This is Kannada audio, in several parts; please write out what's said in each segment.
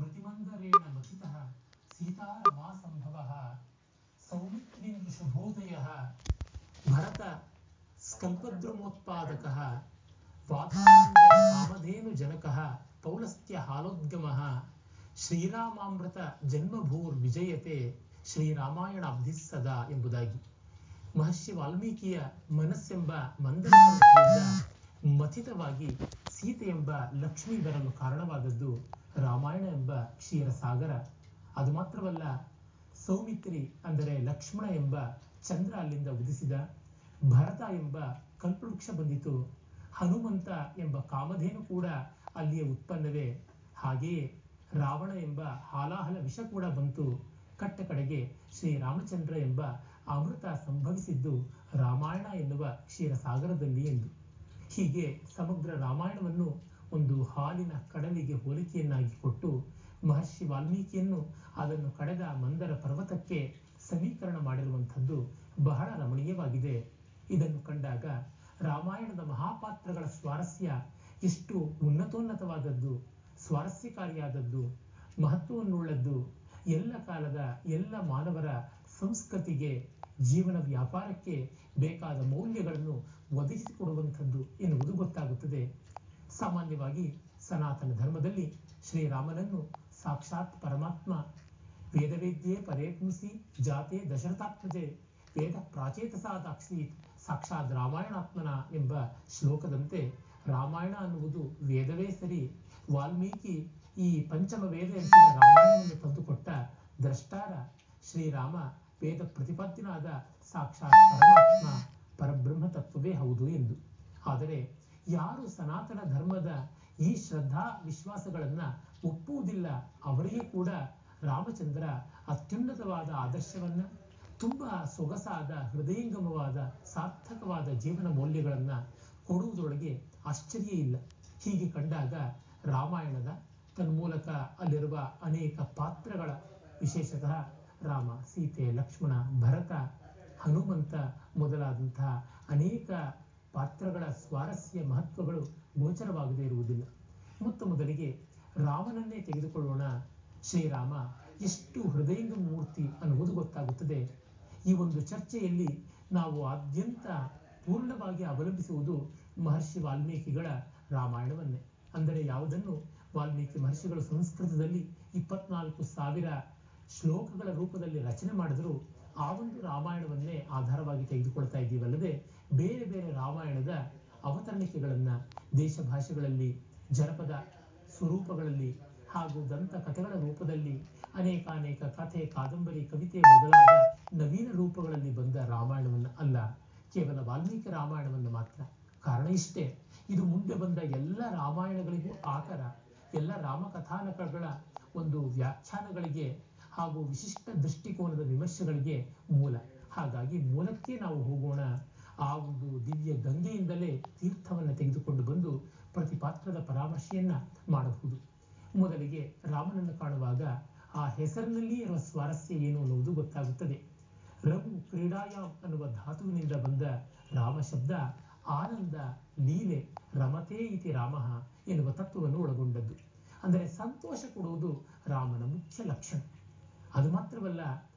ಸ್ಮೃತಿಮಂದರೇಣ ಮಥಿತಃ ಸೀತಾರಮಾಸಂಭವಃ ಸೌಮಿತ್ರೀಂ ಶುಭೋದಯಃ ಭರತ ಸ್ಕಲ್ಪದ್ರಮೋತ್ಪಾದಕ ವಾತಾನಂದ ಕಾಮಧೇನು ಜನಕಃ ಪೌಲಸ್ತ್ಯ ಹಾಲೋದ್ಗಮಃ ಶ್ರೀರಾಮಾಮೃತ ಜನ್ಮಭೂರ್ ವಿಜಯತೆ ಶ್ರೀರಾಮಾಯಣ ಅಬ್ಧಿಸದ ಎಂಬುದಾಗಿ. ಮಹರ್ಷಿ ವಾಲ್ಮೀಕಿಯ ಮನಸ್ಸೆಂಬ ಮಂದರ ಮಥಿತವಾಗಿ ಸೀತೆ ಎಂಬ ಲಕ್ಷ್ಮಿ ಬರಲು ಕಾರಣವಾದದ್ದು ರಾಮಾಯಣ ಎಂಬ ಕ್ಷೀರಸಾಗರ ಅದು ಮಾತ್ರವಲ್ಲ, ಸೌಮಿತ್ರಿ ಅಂದರೆ ಲಕ್ಷ್ಮಣ ಎಂಬ ಚಂದ್ರ ಅಲ್ಲಿಂದ ಉದಿಸಿದ. ಭರತ ಎಂಬ ಕಲ್ಪವೃಕ್ಷ ಬಂದಿತು. ಹನುಮಂತ ಎಂಬ ಕಾಮಧೇನು ಕೂಡ ಅಲ್ಲಿಯ ಉತ್ಪನ್ನವೇ. ಹಾಗೆಯೇ ರಾವಣ ಎಂಬ ಹಾಲಾಹಲ ವಿಷ ಕೂಡ ಬಂತು. ಕಟ್ಟ ಕಡೆಗೆ ಶ್ರೀರಾಮಚಂದ್ರ ಎಂಬ ಅಮೃತ ಸಂಭವಿಸಿದ್ದು ರಾಮಾಯಣ ಎನ್ನುವ ಕ್ಷೀರಸಾಗರದಲ್ಲಿ ಎಂದು. ಹೀಗೆ ಸಮಗ್ರ ರಾಮಾಯಣವನ್ನು ಒಂದು ಹಾಲಿನ ಕಡಲಿಗೆ ಹೋಲಿಕೆಯನ್ನಾಗಿ ಕೊಟ್ಟು ಮಹರ್ಷಿ ವಾಲ್ಮೀಕಿಯನ್ನು ಅದನ್ನು ಕಡೆದ ಮಂದರ ಪರ್ವತಕ್ಕೆ ಸಮೀಕರಣ ಮಾಡಿರುವಂಥದ್ದು ಬಹಳ ರಮಣೀಯವಾಗಿದೆ. ಇದನ್ನು ಕಂಡಾಗ ರಾಮಾಯಣದ ಮಹಾಪಾತ್ರಗಳ ಸ್ವಾರಸ್ಯ ಎಷ್ಟು ಉನ್ನತೋನ್ನತವಾದದ್ದು, ಸ್ವಾರಸ್ಯಕಾರಿಯಾದದ್ದು, ಮಹತ್ವವನ್ನುಳ್ಳದ್ದು. ಎಲ್ಲ ಕಾಲದ ಎಲ್ಲ ಮಾನವರ ಸಂಸ್ಕೃತಿಗೆ, ಜೀವನ ವ್ಯಾಪಾರಕ್ಕೆ ಬೇಕಾದ ಮೌಲ್ಯಗಳನ್ನು ಒದಗಿಸಿಕೊಡುವಂಥದ್ದು ಎನ್ನುವುದು ಗೊತ್ತಾಗುತ್ತದೆ. ಸಾಮಾನ್ಯವಾಗಿ ಸನಾತನ ಧರ್ಮದಲ್ಲಿ ಶ್ರೀರಾಮನನ್ನು ಸಾಕ್ಷಾತ್ ಪರಮಾತ್ಮ. ವೇದವೇದ್ಯೆ ಪರೇತ್ಮಸಿ ಜಾತೆ ದಶರಥಾತ್ಮಜೆ, ವೇದ ಪ್ರಾಚೇತಸಾದಾಕ್ಷೀತ್ ಸಾಕ್ಷಾತ್ ರಾಮಾಯಣಾತ್ಮನ ಎಂಬ ಶ್ಲೋಕದಂತೆ ರಾಮಾಯಣ ಅನ್ನುವುದು ವೇದವೇ ಸರಿ. ವಾಲ್ಮೀಕಿ ಈ ಪಂಚಮ ವೇದ ಎನಿಸಿದ ರಾಮಾಯಣವನ್ನು ತಂದುಕೊಟ್ಟ ದ್ರಷ್ಟಾರ ಶ್ರೀರಾಮ ವೇದ ಪ್ರತಿಪತ್ತಿನಾದ ಸಾಕ್ಷಾತ್ ಪರಮಾತ್ಮ ಪರಬ್ರಹ್ಮ ತತ್ವವೇ ಹೌದು ಎಂದು. ಆದರೆ ಯಾರು ಸನಾತನ ಧರ್ಮದ ಈ ಶ್ರದ್ಧಾ ವಿಶ್ವಾಸಗಳನ್ನ ಒಪ್ಪುವುದಿಲ್ಲ, ಅವರಿಗೆ ಕೂಡ ರಾಮಚಂದ್ರ ಅತ್ಯುನ್ನತವಾದ ಆದರ್ಶವನ್ನ, ತುಂಬಾ ಸೊಗಸಾದ, ಹೃದಯಂಗಮವಾದ, ಸಾರ್ಥಕವಾದ ಜೀವನ ಮೌಲ್ಯಗಳನ್ನ ಕೊಡುವುದರೊಳಗೆ ಆಶ್ಚರ್ಯ ಇಲ್ಲ. ಹೀಗೆ ಕಂಡಾಗ ರಾಮಾಯಣದ ತನ್ಮೂಲಕ ಅಲ್ಲಿರುವ ಅನೇಕ ಪಾತ್ರಗಳ, ವಿಶೇಷತಃ ರಾಮ, ಸೀತೆ, ಲಕ್ಷ್ಮಣ, ಭರತ, ಹನುಮಂತ ಮೊದಲಾದಂತಹ ಅನೇಕ ಪಾತ್ರಗಳ ಸ್ವಾರಸ್ಯ ಮಹತ್ವಗಳು ಗೋಚರವಾಗದೇ ಇರುವುದಿಲ್ಲ. ಮೊತ್ತ ಮೊದಲಿಗೆ ರಾಮನನ್ನೇ ತೆಗೆದುಕೊಳ್ಳೋಣ. ಶ್ರೀರಾಮ, ಎಷ್ಟು ಹೃದಯಂಗ ಮೂರ್ತಿ ಅನ್ನುವುದು ಗೊತ್ತಾಗುತ್ತದೆ. ಈ ಒಂದು ಚರ್ಚೆಯಲ್ಲಿ ನಾವು ಆದ್ಯಂತ ಪೂರ್ಣವಾಗಿ ಅವಲಂಬಿಸುವುದು ಮಹರ್ಷಿ ವಾಲ್ಮೀಕಿಗಳ ರಾಮಾಯಣವನ್ನೇ. ಅಂದರೆ ಯಾವುದನ್ನು? ವಾಲ್ಮೀಕಿ ಮಹರ್ಷಿಗಳು ಸಂಸ್ಕೃತದಲ್ಲಿ ಇಪ್ಪತ್ನಾಲ್ಕು ಸಾವಿರ ಶ್ಲೋಕಗಳ ರೂಪದಲ್ಲಿ ರಚನೆ ಮಾಡಿದರೂ ಆ ಒಂದು ರಾಮಾಯಣವನ್ನೇ ಆಧಾರವಾಗಿ ತೆಗೆದುಕೊಳ್ತಾ ಇದ್ದೀವಲ್ಲದೆ ರಾಮಾಯಣದ ಅವತರಣಿಕೆಗಳನ್ನ ದೇಶ ಭಾಷೆಗಳಲ್ಲಿ ಜನಪದ ಸ್ವರೂಪಗಳಲ್ಲಿ ಹಾಗೂ ದಂತ ಕಥೆಗಳ ರೂಪದಲ್ಲಿ ಅನೇಕಾನೇಕ ಅನೇಕ ಕಥೆ, ಕಾದಂಬರಿ, ಕವಿತೆ ಮೊದಲಾದ ನವೀನ ರೂಪಗಳಲ್ಲಿ ಬಂದ ರಾಮಾಯಣವನ್ನು ಅಲ್ಲ, ಕೇವಲ ವಾಲ್ಮೀಕಿ ರಾಮಾಯಣವನ್ನು ಮಾತ್ರ. ಕಾರಣ ಇಷ್ಟೇ, ಇದು ಮುಂದೆ ಬಂದ ಎಲ್ಲ ರಾಮಾಯಣಗಳಿಗೂ ಆಕಾರ, ಎಲ್ಲ ರಾಮಕಥಾನಕಗಳ ಒಂದು ವ್ಯಾಖ್ಯಾನಗಳಿಗೆ ಹಾಗೂ ವಿಶಿಷ್ಟ ದೃಷ್ಟಿಕೋನದ ವಿಮರ್ಶೆಗಳಿಗೆ ಮೂಲ. ಹಾಗಾಗಿ ಮೂಲಕ್ಕೆ ನಾವು ಹೋಗೋಣ. ಆ ಒಂದು ದಿವ್ಯ ಗಂಗೆಯಿಂದಲೇ ತೀರ್ಥವನ್ನು ತೆಗೆದುಕೊಂಡು ಬಂದು ಪ್ರತಿ ಪಾತ್ರದ ಪರಾಮರ್ಶೆಯನ್ನ ಮಾಡಬಹುದು. ಮೊದಲಿಗೆ ರಾಮನನ್ನು ಕಾಣುವಾಗ ಆ ಹೆಸರಿನಲ್ಲಿ ಇರುವ ಸ್ವಾರಸ್ಯ ಏನು ಅನ್ನುವುದು ಗೊತ್ತಾಗುತ್ತದೆ. ರಘು ಕ್ರೀಡಾಯಾಮ್ ಅನ್ನುವ ಧಾತುವಿನಿಂದ ಬಂದ ರಾಮ ಶಬ್ದ ಆನಂದ, ಲೀಲೆ, ರಮತೆ ಇತಿ ರಾಮ ಎನ್ನುವ ತತ್ವವನ್ನು ಒಳಗೊಂಡದ್ದು. ಅಂದರೆ ಸಂತೋಷ ಕೊಡುವುದು ರಾಮನ ಮುಖ್ಯ ಲಕ್ಷಣ. ಅದು ಮಾತ್ರವಲ್ಲ,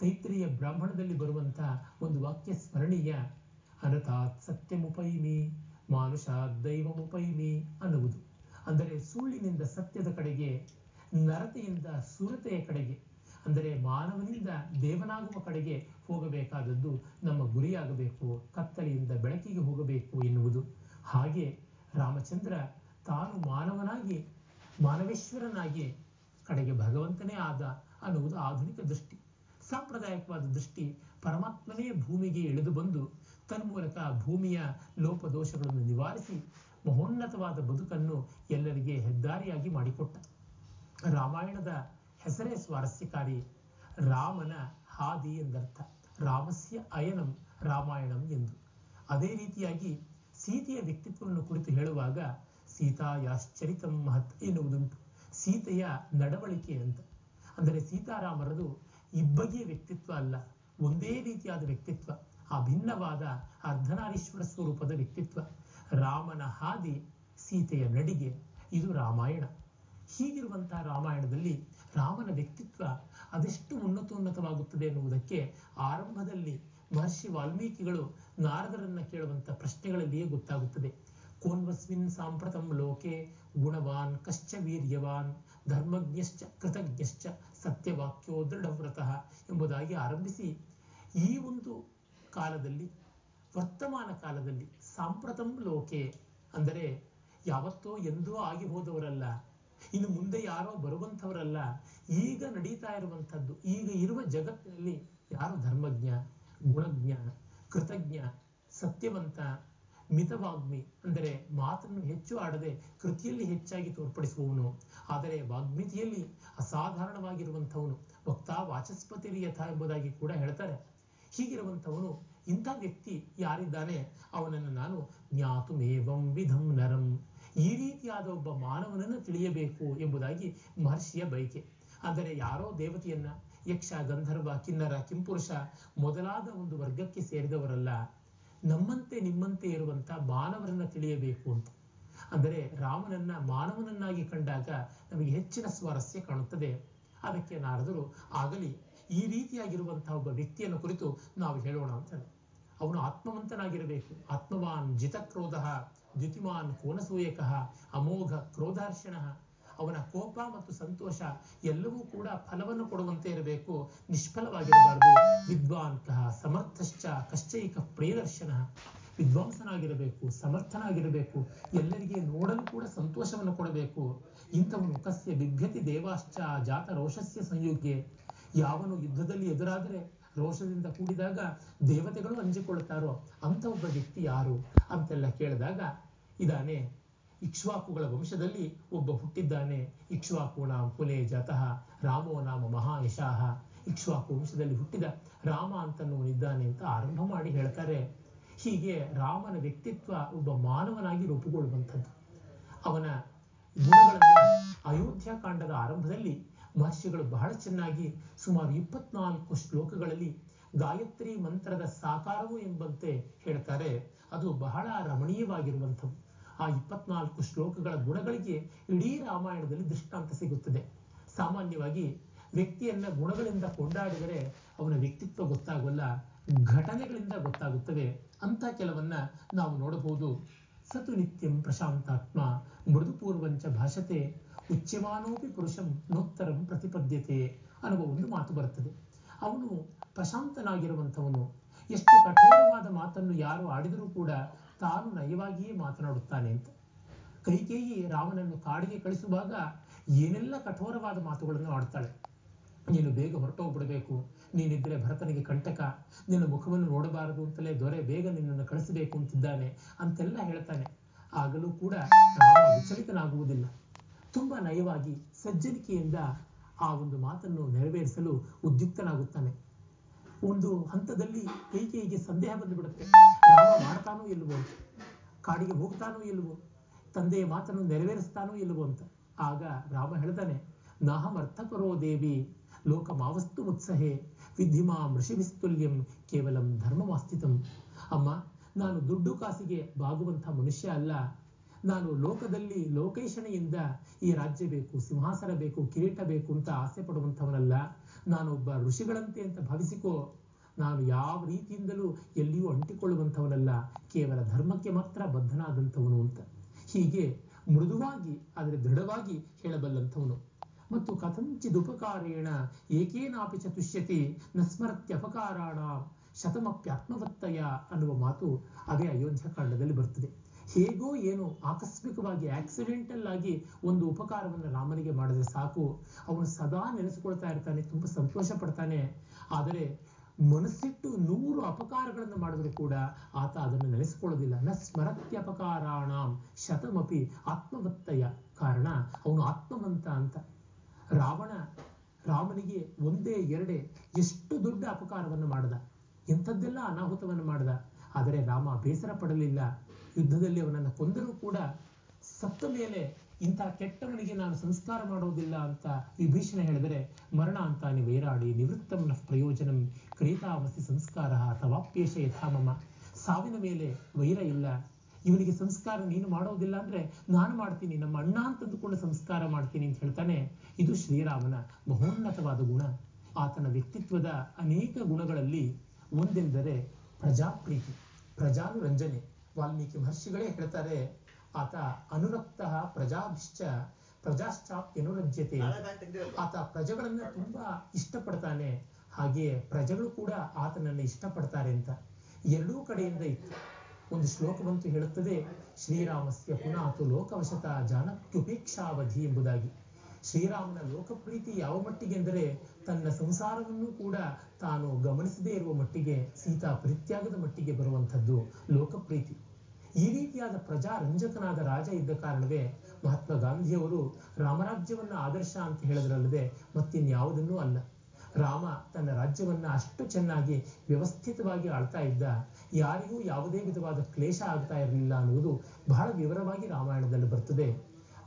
ತೈತ್ರಿಯ ಬ್ರಾಹ್ಮಣದಲ್ಲಿ ಬರುವಂತಹ ಒಂದು ವಾಕ್ಯ ಸ್ಮರಣೀಯ ಅನತಾತ್ ಸತ್ಯಮುಪೈಮಿ, ಮಾನುಷಾತ್ ದೈವಮುಪೈಮಿ ಅನ್ನುವುದು. ಅಂದರೆ ಸುಳ್ಳಿನಿಂದ ಸತ್ಯದ ಕಡೆಗೆ, ನರತೆಯಿಂದ ಸುರತೆಯ ಕಡೆಗೆ, ಅಂದರೆ ಮಾನವನಿಂದ ದೇವನಾಗುವ ಕಡೆಗೆ ಹೋಗಬೇಕಾದದ್ದು ನಮ್ಮ ಗುರಿಯಾಗಬೇಕು, ಕತ್ತಲೆಯಿಂದ ಬೆಳಕಿಗೆ ಹೋಗಬೇಕು ಎನ್ನುವುದು. ಹಾಗೆ ರಾಮಚಂದ್ರ ತಾನು ಮಾನವನಾಗಿ, ಮಾನವೇಶ್ವರನಾಗಿ ಕಡೆಗೆ ಭಗವಂತನೇ ಆದ ಅನ್ನುವುದು ಆಧುನಿಕ ದೃಷ್ಟಿ. ಸಾಂಪ್ರದಾಯಿಕವಾದ ದೃಷ್ಟಿ ಪರಮಾತ್ಮನೇ ಭೂಮಿಗೆ ಇಳಿದು ಬಂದು ತನ್ಮೂಲಕ ಭೂಮಿಯ ಲೋಪದೋಷಗಳನ್ನು ನಿವಾರಿಸಿ ಮಹೋನ್ನತವಾದ ಬದುಕನ್ನು ಎಲ್ಲರಿಗೆ ಹೆದ್ದಾರಿಯಾಗಿ ಮಾಡಿಕೊಟ್ಟ. ರಾಮಾಯಣದ ಹೆಸರೇ ಸ್ವಾರಸ್ಯಕಾರಿ. ರಾಮನ ಹಾದಿ ಎಂದರ್ಥ. ರಾಮಸ್ಯ ಅಯನಂ ರಾಮಾಯಣಂ ಎಂದು. ಅದೇ ರೀತಿಯಾಗಿ ಸೀತೆಯ ವ್ಯಕ್ತಿತ್ವವನ್ನು ಕುರಿತು ಹೇಳುವಾಗ ಸೀತಾಯಾಶ್ಚರಿತಂ ಮಹತ್ ಎನ್ನುವುದುಂಟು. ಸೀತೆಯ ನಡವಳಿಕೆ ಅಂತ. ಅಂದರೆ ಸೀತಾರಾಮರದು ಇಬ್ಬಗೆಯ ವ್ಯಕ್ತಿತ್ವ ಅಲ್ಲ, ಒಂದೇ ರೀತಿಯಾದ ವ್ಯಕ್ತಿತ್ವ. ಅಭಿನ್ನವಾದ ಅರ್ಧನಾರೀಶ್ವರ ಸ್ವರೂಪದ ವ್ಯಕ್ತಿತ್ವ. ರಾಮನ ಹಾದಿ ಸೀತೆಯ ನಡಿಗೆ, ಇದು ರಾಮಾಯಣ. ಹೀಗಿರುವಂತಹ ರಾಮಾಯಣದಲ್ಲಿ ರಾಮನ ವ್ಯಕ್ತಿತ್ವ ಅದೆಷ್ಟು ಉನ್ನತೋನ್ನತವಾಗುತ್ತದೆ ಎನ್ನುವುದಕ್ಕೆ ಆರಂಭದಲ್ಲಿ ಮಹರ್ಷಿ ವಾಲ್ಮೀಕಿಗಳು ನಾರದರನ್ನ ಕೇಳುವಂತ ಪ್ರಶ್ನೆಗಳಲ್ಲಿಯೇ ಗೊತ್ತಾಗುತ್ತದೆ. ಕೋನ್ವಸ್ಮಿನ್ ಸಾಂಪ್ರತಂ ಲೋಕೆ ಗುಣವಾನ್ ಕಶ್ಚ ವೀರ್ಯವಾನ್ ಧರ್ಮಜ್ಞಶ್ಚ ಕೃತಜ್ಞಶ್ಚ ಸತ್ಯವಾಕ್ಯೋ ದೃಢವ್ರತಃ ಎಂಬುದಾಗಿ ಆರಂಭಿಸಿ ಈ ಒಂದು ಕಾಲದಲ್ಲಿ, ವರ್ತಮಾನ ಕಾಲದಲ್ಲಿ, ಸಾಂಪ್ರತಂ ಲೋಕೆ ಅಂದರೆ ಯಾವತ್ತೋ ಎಂದೋ ಆಗಿ ಹೋದವರಲ್ಲ, ಇನ್ನು ಮುಂದೆ ಯಾರೋ ಬರುವಂಥವರಲ್ಲ, ಈಗ ನಡೀತಾ ಇರುವಂಥದ್ದು, ಈಗ ಇರುವ ಜಗತ್ತಿನಲ್ಲಿ ಯಾರು ಧರ್ಮಜ್ಞ, ಗುಣಜ್ಞ, ಕೃತಜ್ಞ, ಸತ್ಯವಂತ, ಮಿತವಾಗ್ಮಿ ಅಂದರೆ ಮಾತನ್ನು ಹೆಚ್ಚು ಆಡದೆ ಕೃತಿಯಲ್ಲಿ ಹೆಚ್ಚಾಗಿ ತೋರ್ಪಡಿಸುವವನು, ಆದರೆ ವಾಗ್ಮಿತಿಯಲ್ಲಿ ಅಸಾಧಾರಣವಾಗಿರುವಂಥವನು, ವಕ್ತಾ ವಾಚಸ್ಪತಿರಿ ಯಥ ಎಂಬುದಾಗಿ ಕೂಡ ಹೇಳ್ತಾರೆ. ಹೀಗಿರುವಂಥವನು ಇಂಥ ವ್ಯಕ್ತಿ ಯಾರಿದ್ದಾನೆ? ಅವನನ್ನು ನಾನು ಜ್ಞಾತುಮೇವಂ ವಿಧಂ ನರಂ. ಈ ರೀತಿಯಾದ ಒಬ್ಬ ಮಾನವನನ್ನು ತಿಳಿಯಬೇಕು ಎಂಬುದಾಗಿ ಮಹರ್ಷಿಯ ಬಯಕೆ. ಅಂದರೆ ಯಾರೋ ದೇವತೆಯನ್ನ, ಯಕ್ಷ, ಗಂಧರ್ವ, ಕಿನ್ನರ, ಕಿಂಪುರುಷ ಮೊದಲಾದ ಒಂದು ವರ್ಗಕ್ಕೆ ಸೇರಿದವರಲ್ಲ. ನಮ್ಮಂತೆ ನಿಮ್ಮಂತೆ ಇರುವಂತ ಮಾನವರನ್ನ ತಿಳಿಯಬೇಕು ಅಂತ. ಅಂದರೆ ರಾಮನನ್ನ ಮಾನವನನ್ನಾಗಿ ಕಂಡಾಗ ನಮಗೆ ಹೆಚ್ಚಿನ ಸ್ವಾರಸ್ಯ ಕಾಣುತ್ತದೆ. ಅದಕ್ಕೆ ನಾರದರು ಆಗಲಿ ಈ ರೀತಿಯಾಗಿರುವಂತಹ ಒಬ್ಬ ವ್ಯಕ್ತಿಯನ್ನು ಕುರಿತು ನಾವು ಹೇಳೋಣ ಅಂತ ಅವನು ಆತ್ಮವಂತನಾಗಿರಬೇಕು. ಆತ್ಮವಾನ್ ಜಿತಕ್ರೋಧ, ದ್ಯುತಿಮಾನ್ ಕೋನಸೂಯಕ, ಅಮೋಘ ಕ್ರೋಧಾರ್ಷಣ. ಅವನ ಕೋಪ ಮತ್ತು ಸಂತೋಷ ಎಲ್ಲವೂ ಕೂಡ ಫಲವನ್ನು ಕೊಡುವಂತೆ ಇರಬೇಕು. ನಿಷ್ಫಲವಾಗಿರಬಾರದು. ವಿದ್ವಾನ್ ಸಮರ್ಥಶ್ಚ ಕಶ್ಚೈಕ ಪ್ರಿಯದರ್ಶನ. ವಿದ್ವಾಂಸನಾಗಿರಬೇಕು, ಸಮರ್ಥನಾಗಿರಬೇಕು. ಎಲ್ಲರಿಗೆ ನೋಡಲು ಕೂಡ ಸಂತೋಷವನ್ನು ಕೊಡಬೇಕು. ಇಂಥವನು ಕಸ್ಯ ಬಿಭ್ಯತಿ ದೇವಾಶ್ಚ ಜಾತ ರೋಷಸ್ಯ ಸಂಯೋಗ್ಯ ಯಾವನು ಯುದ್ಧದಲ್ಲಿ ಎದುರಾದರೆ ರೋಷದಿಂದ ಕೂಡಿದಾಗ ದೇವತೆಗಳು ಅಂಜಿಕೊಳ್ಳುತ್ತಾರೋ ಅಂತ ಒಬ್ಬ ವ್ಯಕ್ತಿ ಯಾರು ಅಂತೆಲ್ಲ ಕೇಳಿದಾಗ, ಇದಾನೆ, ಇಕ್ಷ್ವಾಕುಗಳ ವಂಶದಲ್ಲಿ ಒಬ್ಬ ಹುಟ್ಟಿದ್ದಾನೆ. ಇಕ್ಷ್ವಾಕು ನಾಮ ಕುಲೆ ಜಾತಃ, ರಾಮೋ ನಾಮ ಮಹಾಯಶಾಹ. ಇಕ್ಷ್ವಾಕು ವಂಶದಲ್ಲಿ ಹುಟ್ಟಿದ ರಾಮ ಅಂತನ್ನುವನಿದ್ದಾನೆ ಅಂತ ಆರಂಭ ಮಾಡಿ ಹೇಳ್ತಾರೆ. ಹೀಗೆ ರಾಮನ ವ್ಯಕ್ತಿತ್ವ ಒಬ್ಬ ಮಾನವನಾಗಿ ರೂಪುಗೊಳ್ಳುವಂಥದ್ದು. ಅವನ ಗುಣಗಳನ್ನು ಅಯೋಧ್ಯ ಕಾಂಡದ ಆರಂಭದಲ್ಲಿ ಮಹರ್ಷಿಗಳು ಬಹಳ ಚೆನ್ನಾಗಿ ಸುಮಾರು ಇಪ್ಪತ್ನಾಲ್ಕು ಶ್ಲೋಕಗಳಲ್ಲಿ ಗಾಯತ್ರಿ ಮಂತ್ರದ ಸಾಕಾರವು ಎಂಬಂತೆ ಹೇಳ್ತಾರೆ. ಅದು ಬಹಳ ರಮಣೀಯವಾಗಿರುವಂಥವು ಆ ಇಪ್ಪತ್ನಾಲ್ಕು ಶ್ಲೋಕಗಳ ಗುಣಗಳಿಗೆ ಇಡೀ ರಾಮಾಯಣದಲ್ಲಿ ದೃಷ್ಟಾಂತ ಸಿಗುತ್ತದೆ. ಸಾಮಾನ್ಯವಾಗಿ ವ್ಯಕ್ತಿಯನ್ನ ಗುಣಗಳಿಂದ ಕೊಂಡಾಡಿದರೆ ಅವನ ವ್ಯಕ್ತಿತ್ವ ಗೊತ್ತಾಗೋಲ್ಲ, ಘಟನೆಗಳಿಂದ ಗೊತ್ತಾಗುತ್ತವೆ. ಅಂತ ಕೆಲವನ್ನ ನಾವು ನೋಡಬಹುದು. ಸತು ನಿತ್ಯಂ ಪ್ರಶಾಂತಾತ್ಮ ಮೃದುಪೂರ್ವಂಚ ಭಾಷತೆ ಉಚ್ಯಮಾನೋಪಿ ಪುರುಷಂ ನೋತ್ತರಂ ಪ್ರತಿಪದ್ಯತೆ ಅನ್ನುವ ಒಂದು ಮಾತು ಬರುತ್ತದೆ. ಅವನು ಪ್ರಶಾಂತನಾಗಿರುವಂಥವನು. ಎಷ್ಟು ಕಠೋರವಾದ ಮಾತನ್ನು ಯಾರು ಆಡಿದರೂ ಕೂಡ ತಾನು ನಯವಾಗಿಯೇ ಮಾತನಾಡುತ್ತಾನೆ ಅಂತ. ಕೈಕೇಯಿ ರಾಮನನ್ನು ಕಾಡಿಗೆ ಕಳಿಸುವಾಗ ಏನೆಲ್ಲ ಕಠೋರವಾದ ಮಾತುಗಳನ್ನು ಆಡ್ತಾಳೆ. ನೀನು ಬೇಗ ಹೊರಟೋಗ್ಬಿಡಬೇಕು. ನೀನಿದ್ರೆ ಭರತನಿಗೆ ಕಂಟಕ. ನಿನ್ನ ಮುಖವನ್ನು ನೋಡಬಾರದು ಅಂತಲೇ ದೊರೆ ಬೇಗ ನಿನ್ನನ್ನು ಕಳಿಸಬೇಕು ಅಂತಿದ್ದಾನೆ ಅಂತೆಲ್ಲ ಹೇಳ್ತಾನೆ. ಆಗಲೂ ಕೂಡ ರಾಮ ವಿಚಲಿತನಾಗುವುದಿಲ್ಲ. ತುಂಬಾ ನಯವಾಗಿ, ಸಜ್ಜನಿಕೆಯಿಂದ ಆ ಒಂದು ಮಾತನ್ನು ನೆರವೇರಿಸಲು ಉದ್ಯುಕ್ತನಾಗುತ್ತಾನೆ. ಒಂದು ಹಂತದಲ್ಲಿ ಕೈಕೇಯಿಗೆ ಸಂದೇಹ ಬಂದುಬಿಡುತ್ತೆ? ರಾಮ ಮಾಡ್ತಾನೋ ಅಂತ ಕಾಡಿಗೆ ಹೋಗ್ತಾನೋ ಇಲ್ವೋ? ತಂದೆಯ ಮಾತನ್ನು ನೆರವೇರಿಸ್ತಾನೋ ಇಲ್ವೋ ಅಂತ. ಆಗ ರಾಮ ಹೇಳ್ತಾನೆ, ನಾಹಮರ್ಥಪರೋ ದೇವಿ, ಲೋಕಮಾವಸ್ತು ಮುತ್ಸಹೆ. ವಿದ್ಧಿಮಾಂ ಋಷಿಭಿಸ್ತುಲ್ಯಂ ಕೇವಲಂ ಧರ್ಮಮಾಸ್ಥಿತಂ ಅಮ್ಮ, ನಾನು ದುಡ್ಡು ಕಾಸಿಗೆ ಬಾಗುವಂಥ ಮನುಷ್ಯ ಅಲ್ಲ. ನಾನು ಲೋಕದಲ್ಲಿ ಲೋಕೇಶಣೆಯಿಂದ ಈ ರಾಜ್ಯ ಬೇಕು, ಸಿಂಹಾಸನ ಬೇಕು, ಕಿರೀಟ ಬೇಕು ಅಂತ ಆಸೆ ಪಡುವಂಥವನಲ್ಲ. ನಾನೊಬ್ಬ ಋಷಿಗಳಂತೆ ಅಂತ ಭಾವಿಸಿಕೋ, ನಾನು ಯಾವ ರೀತಿಯಿಂದಲೂ ಎಲ್ಲಿಯೂ ಅಂಟಿಕೊಳ್ಳುವಂಥವನಲ್ಲ. ಕೇವಲ ಧರ್ಮಕ್ಕೆ ಮಾತ್ರ ಬದ್ಧನಾದಂಥವನು ಅಂತ. ಹೀಗೆ ಮೃದುವಾಗಿ, ಆದರೆ ದೃಢವಾಗಿ ಹೇಳಬಲ್ಲಂಥವನು. ಮತ್ತು ಕಥಂಚಿದುಪಕಾರೇಣ ಏಕೇನಾಪಿ ಚತುಷ್ಯತಿ ನ ಸ್ಮರತ್ಯಪಕಾರಾಣ ಶತಮಪ್ಯಾತ್ಮವತ್ತಯ ಅನ್ನುವ ಮಾತು ಅದೇ ಅಯೋಧ್ಯ ಕಾಂಡದಲ್ಲಿ ಬರ್ತದೆ ಹೇಗೋ ಏನು ಆಕಸ್ಮಿಕವಾಗಿ ಆಕ್ಸಿಡೆಂಟಲ್ ಆಗಿ ಒಂದು ಉಪಕಾರವನ್ನು ರಾಮನಿಗೆ ಮಾಡಿದ್ರೆ ಸಾಕು. ಅವನು ಸದಾ ನೆನೆಸಿಕೊಳ್ತಾ ಇರ್ತಾನೆ, ತುಂಬಾ ಸಂತೋಷ ಪಡ್ತಾನೆ ಆದರೆ ಮನಸ್ಸಿಟ್ಟು ನೂರು ಅಪಕಾರಗಳನ್ನು ಮಾಡಿದ್ರು ಕೂಡ ಆತ ಅದನ್ನು ನೆನೆಸಿಕೊಳ್ಳೋದಿಲ್ಲ. ನ ಸ್ಮರತ್ಯಪಕಾರಾಣ ಶತಮಪಿ ಆತ್ಮವತ್ತಯ ಕಾರಣ ಅವನು ಆತ್ಮವಂತ ಅಂತ. ರಾವಣ ರಾಮನಿಗೆ ಒಂದೇ ಎರಡೇ ಎಷ್ಟು ದೊಡ್ಡ ಅಪಕಾರವನ್ನು ಮಾಡದ? ಎಂಥದ್ದೆಲ್ಲ ಅನಾಹುತವನ್ನು ಮಾಡದ? ಆದರೆ ರಾಮ ಬೇಸರ ಪಡಲಿಲ್ಲ. ಯುದ್ಧದಲ್ಲಿ ಅವನನ್ನು ಕೊಂದರೂ ಕೂಡ ಸತ್ತ ಮೇಲೆ ಇಂಥ ಕೆಟ್ಟವನಿಗೆ ನಾನು ಸಂಸ್ಕಾರ ಮಾಡೋದಿಲ್ಲ ಅಂತ ವಿಭೀಷಣ ಹೇಳಿದರೆ, ಮರಣ ಅಂತಾನೆ ವೈರಾಡಿ ನಿವೃತ್ತಂ ಪ್ರಯೋಜನ ಕ್ರೀತಾಮಸಿ ಸಂಸ್ಕಾರ ತವಾಪ್ಯೇಶ ಯಥಾಮಮ ಸಾವಿನ ಮೇಲೆ ವೈರ ಇಲ್ಲ. ಇವನಿಗೆ ಸಂಸ್ಕಾರ ನೀನು ಮಾಡೋದಿಲ್ಲ ಅಂದ್ರೆ ನಾನು ಮಾಡ್ತೀನಿ, ನಮ್ಮ ಅಣ್ಣ ಅಂತಂದುಕೊಂಡು ಸಂಸ್ಕಾರ ಮಾಡ್ತೀನಿ ಅಂತ ಹೇಳ್ತಾನೆ. ಇದು ಶ್ರೀರಾಮನ ಬಹೋನ್ನತವಾದ ಗುಣ. ಆತನ ವ್ಯಕ್ತಿತ್ವದ ಅನೇಕ ಗುಣಗಳಲ್ಲಿ ಒಂದೆಂದರೆ ಪ್ರಜಾಪ್ರೀತಿ ಪ್ರಜಾನುರಂಜನೆ ವಾಲ್ಮೀಕಿ ಮಹರ್ಷಿಗಳೇ ಹೇಳ್ತಾರೆ, ಆತ ಅನುರಕ್ತ ಪ್ರಜಾಭಿಶ್ಚ, ಪ್ರಜಾಶ್ಚಾಪ್ಯನುರಂಜ್ಯತೆ. ಆತ ಪ್ರಜೆಗಳನ್ನ ತುಂಬಾ ಇಷ್ಟಪಡ್ತಾನೆ. ಹಾಗೆಯೇ ಪ್ರಜೆಗಳು ಕೂಡ ಆತನನ್ನು ಇಷ್ಟಪಡ್ತಾರೆ ಅಂತ. ಎರಡೂ ಕಡೆಯಿಂದ ಇತ್ತು. ಒಂದು ಶ್ಲೋಕವಂತೂ ಹೇಳುತ್ತದೆ, ಶ್ರೀರಾಮಸ್ಯ ಪುನಾತು ಲೋಕವಶತ ಜಾನಕ್ಯುಪೇಕ್ಷಾವಧಿ ಎಂಬುದಾಗಿ. ಶ್ರೀರಾಮನ ಲೋಕಪ್ರೀತಿ ಯಾವ ಮಟ್ಟಿಗೆ ಎಂದರೆ, ತನ್ನ ಸಂಸಾರವನ್ನೂ ಕೂಡ ತಾನು ಗಮನಿಸದೇ ಇರುವ ಮಟ್ಟಿಗೆ, ಸೀತಾ ಪರಿತ್ಯಾಗದ ಮಟ್ಟಿಗೆ ಬರುವಂಥದ್ದು ಲೋಕಪ್ರೀತಿ. ಈ ರೀತಿಯಾದ ಪ್ರಜಾರಂಜಕನಾದ ರಾಜ ಇದ್ದ ಕಾರಣವೇ ಮಹಾತ್ಮ ಗಾಂಧಿಯವರು ರಾಮರಾಜ್ಯವನ್ನ ಆದರ್ಶ ಅಂತ ಹೇಳಿದ್ರಲ್ಲದೆ ಮತ್ತಿನ್ಯಾವುದನ್ನೂ ಅಲ್ಲ. ರಾಮ ತನ್ನ ರಾಜ್ಯವನ್ನ ಅಷ್ಟು ಚೆನ್ನಾಗಿ ವ್ಯವಸ್ಥಿತವಾಗಿ ಆಳ್ತಾ ಇದ್ದ ಯಾರಿಗೂ ಯಾವುದೇ ವಿಧವಾದ ಕ್ಲೇಶ ಆಗ್ತಾ ಇರಲಿಲ್ಲ ಅನ್ನುವುದು ಬಹಳ ವಿವರವಾಗಿ ರಾಮಾಯಣದಲ್ಲಿ ಬರ್ತದೆ.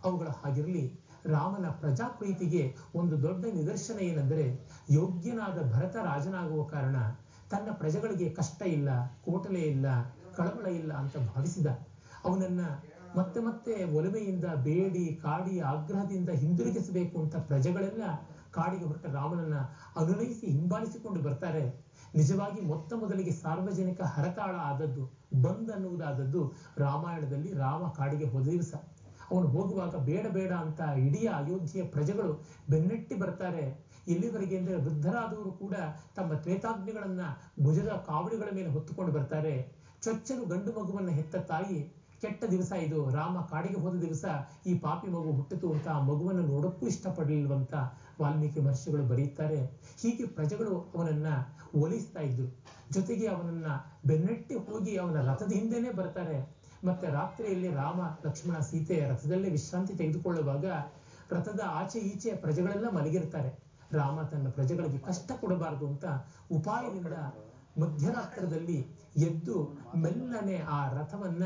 ಅವುಗಳ ಹಾಗಿರಲಿ, ರಾಮನ ಪ್ರಜಾಪ್ರೀತಿಗೆ ಒಂದು ದೊಡ್ಡ ನಿದರ್ಶನ ಏನೆಂದರೆ, ಯೋಗ್ಯನಾದ ಭರತ ರಾಜನಾಗುವ ಕಾರಣ ತನ್ನ ಪ್ರಜೆಗಳಿಗೆ ಕಷ್ಟ ಇಲ್ಲ, ಕೋಟಲೆ ಇಲ್ಲ, ಕಳವಳ ಇಲ್ಲ ಅಂತ ಭಾವಿಸಿದ. ಅವನನ್ನ ಮತ್ತೆ ಮತ್ತೆ ಒಲಮೆಯಿಂದ ಬೇಡಿ, ಕಾಡಿ ಆಗ್ರಹದಿಂದ ಹಿಂದಿರುಗಿಸಬೇಕು ಅಂತ ಪ್ರಜೆಗಳೆಲ್ಲ ಕಾಡಿಗೆ ಹೊರಟ ರಾಮನನ್ನ ಅನುನಯಿಸಿ ಹಿಂಬಾಲಿಸಿಕೊಂಡು ಬರ್ತಾರೆ. ನಿಜವಾಗಿ ಮೊತ್ತ ಮೊದಲಿಗೆ ಸಾರ್ವಜನಿಕ ಹರತಾಳ ಆದದ್ದು, ಬಂದ್ ಅನ್ನುವುದಾದದ್ದು ರಾಮಾಯಣದಲ್ಲಿ ರಾಮ ಕಾಡಿಗೆ ಹೋದ ದಿವಸ. ಅವನು ಹೋಗುವಾಗ ಬೇಡ ಬೇಡ ಅಂತ ಇಡೀ ಅಯೋಧ್ಯೆಯ ಪ್ರಜೆಗಳು ಬೆನ್ನಟ್ಟಿ ಬರ್ತಾರೆ. ಎಲ್ಲಿವರೆಗೆ ಅಂದರೆ ವೃದ್ಧರಾದವರು ಕೂಡ ತಮ್ಮ ತ್ವೇತಾಗ್ನಿಗಳನ್ನ ಭುಜದ ಕಾವಡಿಗಳ ಮೇಲೆ ಹೊತ್ತುಕೊಂಡು ಬರ್ತಾರೆ. ಚೊಚ್ಚಲು ಗಂಡು ಮಗುವನ್ನು ಹೆತ್ತ ತಾಯಿ, ಕೆಟ್ಟ ದಿವಸ ಇದು. ರಾಮ ಕಾಡಿಗೆ ಹೋದ ದಿವಸ ಈ ಪಾಪಿ ಮಗು ಹುಟ್ಟಿತು ಅಂತ ಆ ಮಗುವನ್ನು ನೋಡಕ್ಕೂ ಇಷ್ಟಪಡಲಿಲ್ವಂತ ವಾಲ್ಮೀಕಿ ಮಹರ್ಷಿಗಳು ಬರೀತಾರೆ ಹೀಗೆ ಪ್ರಜೆಗಳು ಅವನನ್ನ ಒಲಿಸ್ತಾ ಇದ್ರು. ಜೊತೆಗೆ ಅವನನ್ನ ಬೆನ್ನಟ್ಟಿ ಹೋಗಿ ಅವನ ರಥದ ಹಿಂದೆನೇ ಬರ್ತಾರೆ. ಮತ್ತೆ ರಾತ್ರಿಯಲ್ಲಿ ರಾಮ, ಲಕ್ಷ್ಮಣ, ಸೀತೆ ರಥದಲ್ಲೇ ವಿಶ್ರಾಂತಿ ತೆಗೆದುಕೊಳ್ಳುವಾಗ ರಥದ ಆಚೆ ಈಚೆ ಪ್ರಜೆಗಳೆಲ್ಲ ಮಲಗಿರ್ತಾರೆ. ರಾಮ ತನ್ನ ಪ್ರಜೆಗಳಿಗೆ ಕಷ್ಟ ಕೊಡಬಾರದು ಅಂತ ಉಪಾಯದಿಂದ ಮಧ್ಯರಾತ್ರದಲ್ಲಿ ಎದ್ದು ಮೆಲ್ಲನೆ ಆ ರಥವನ್ನ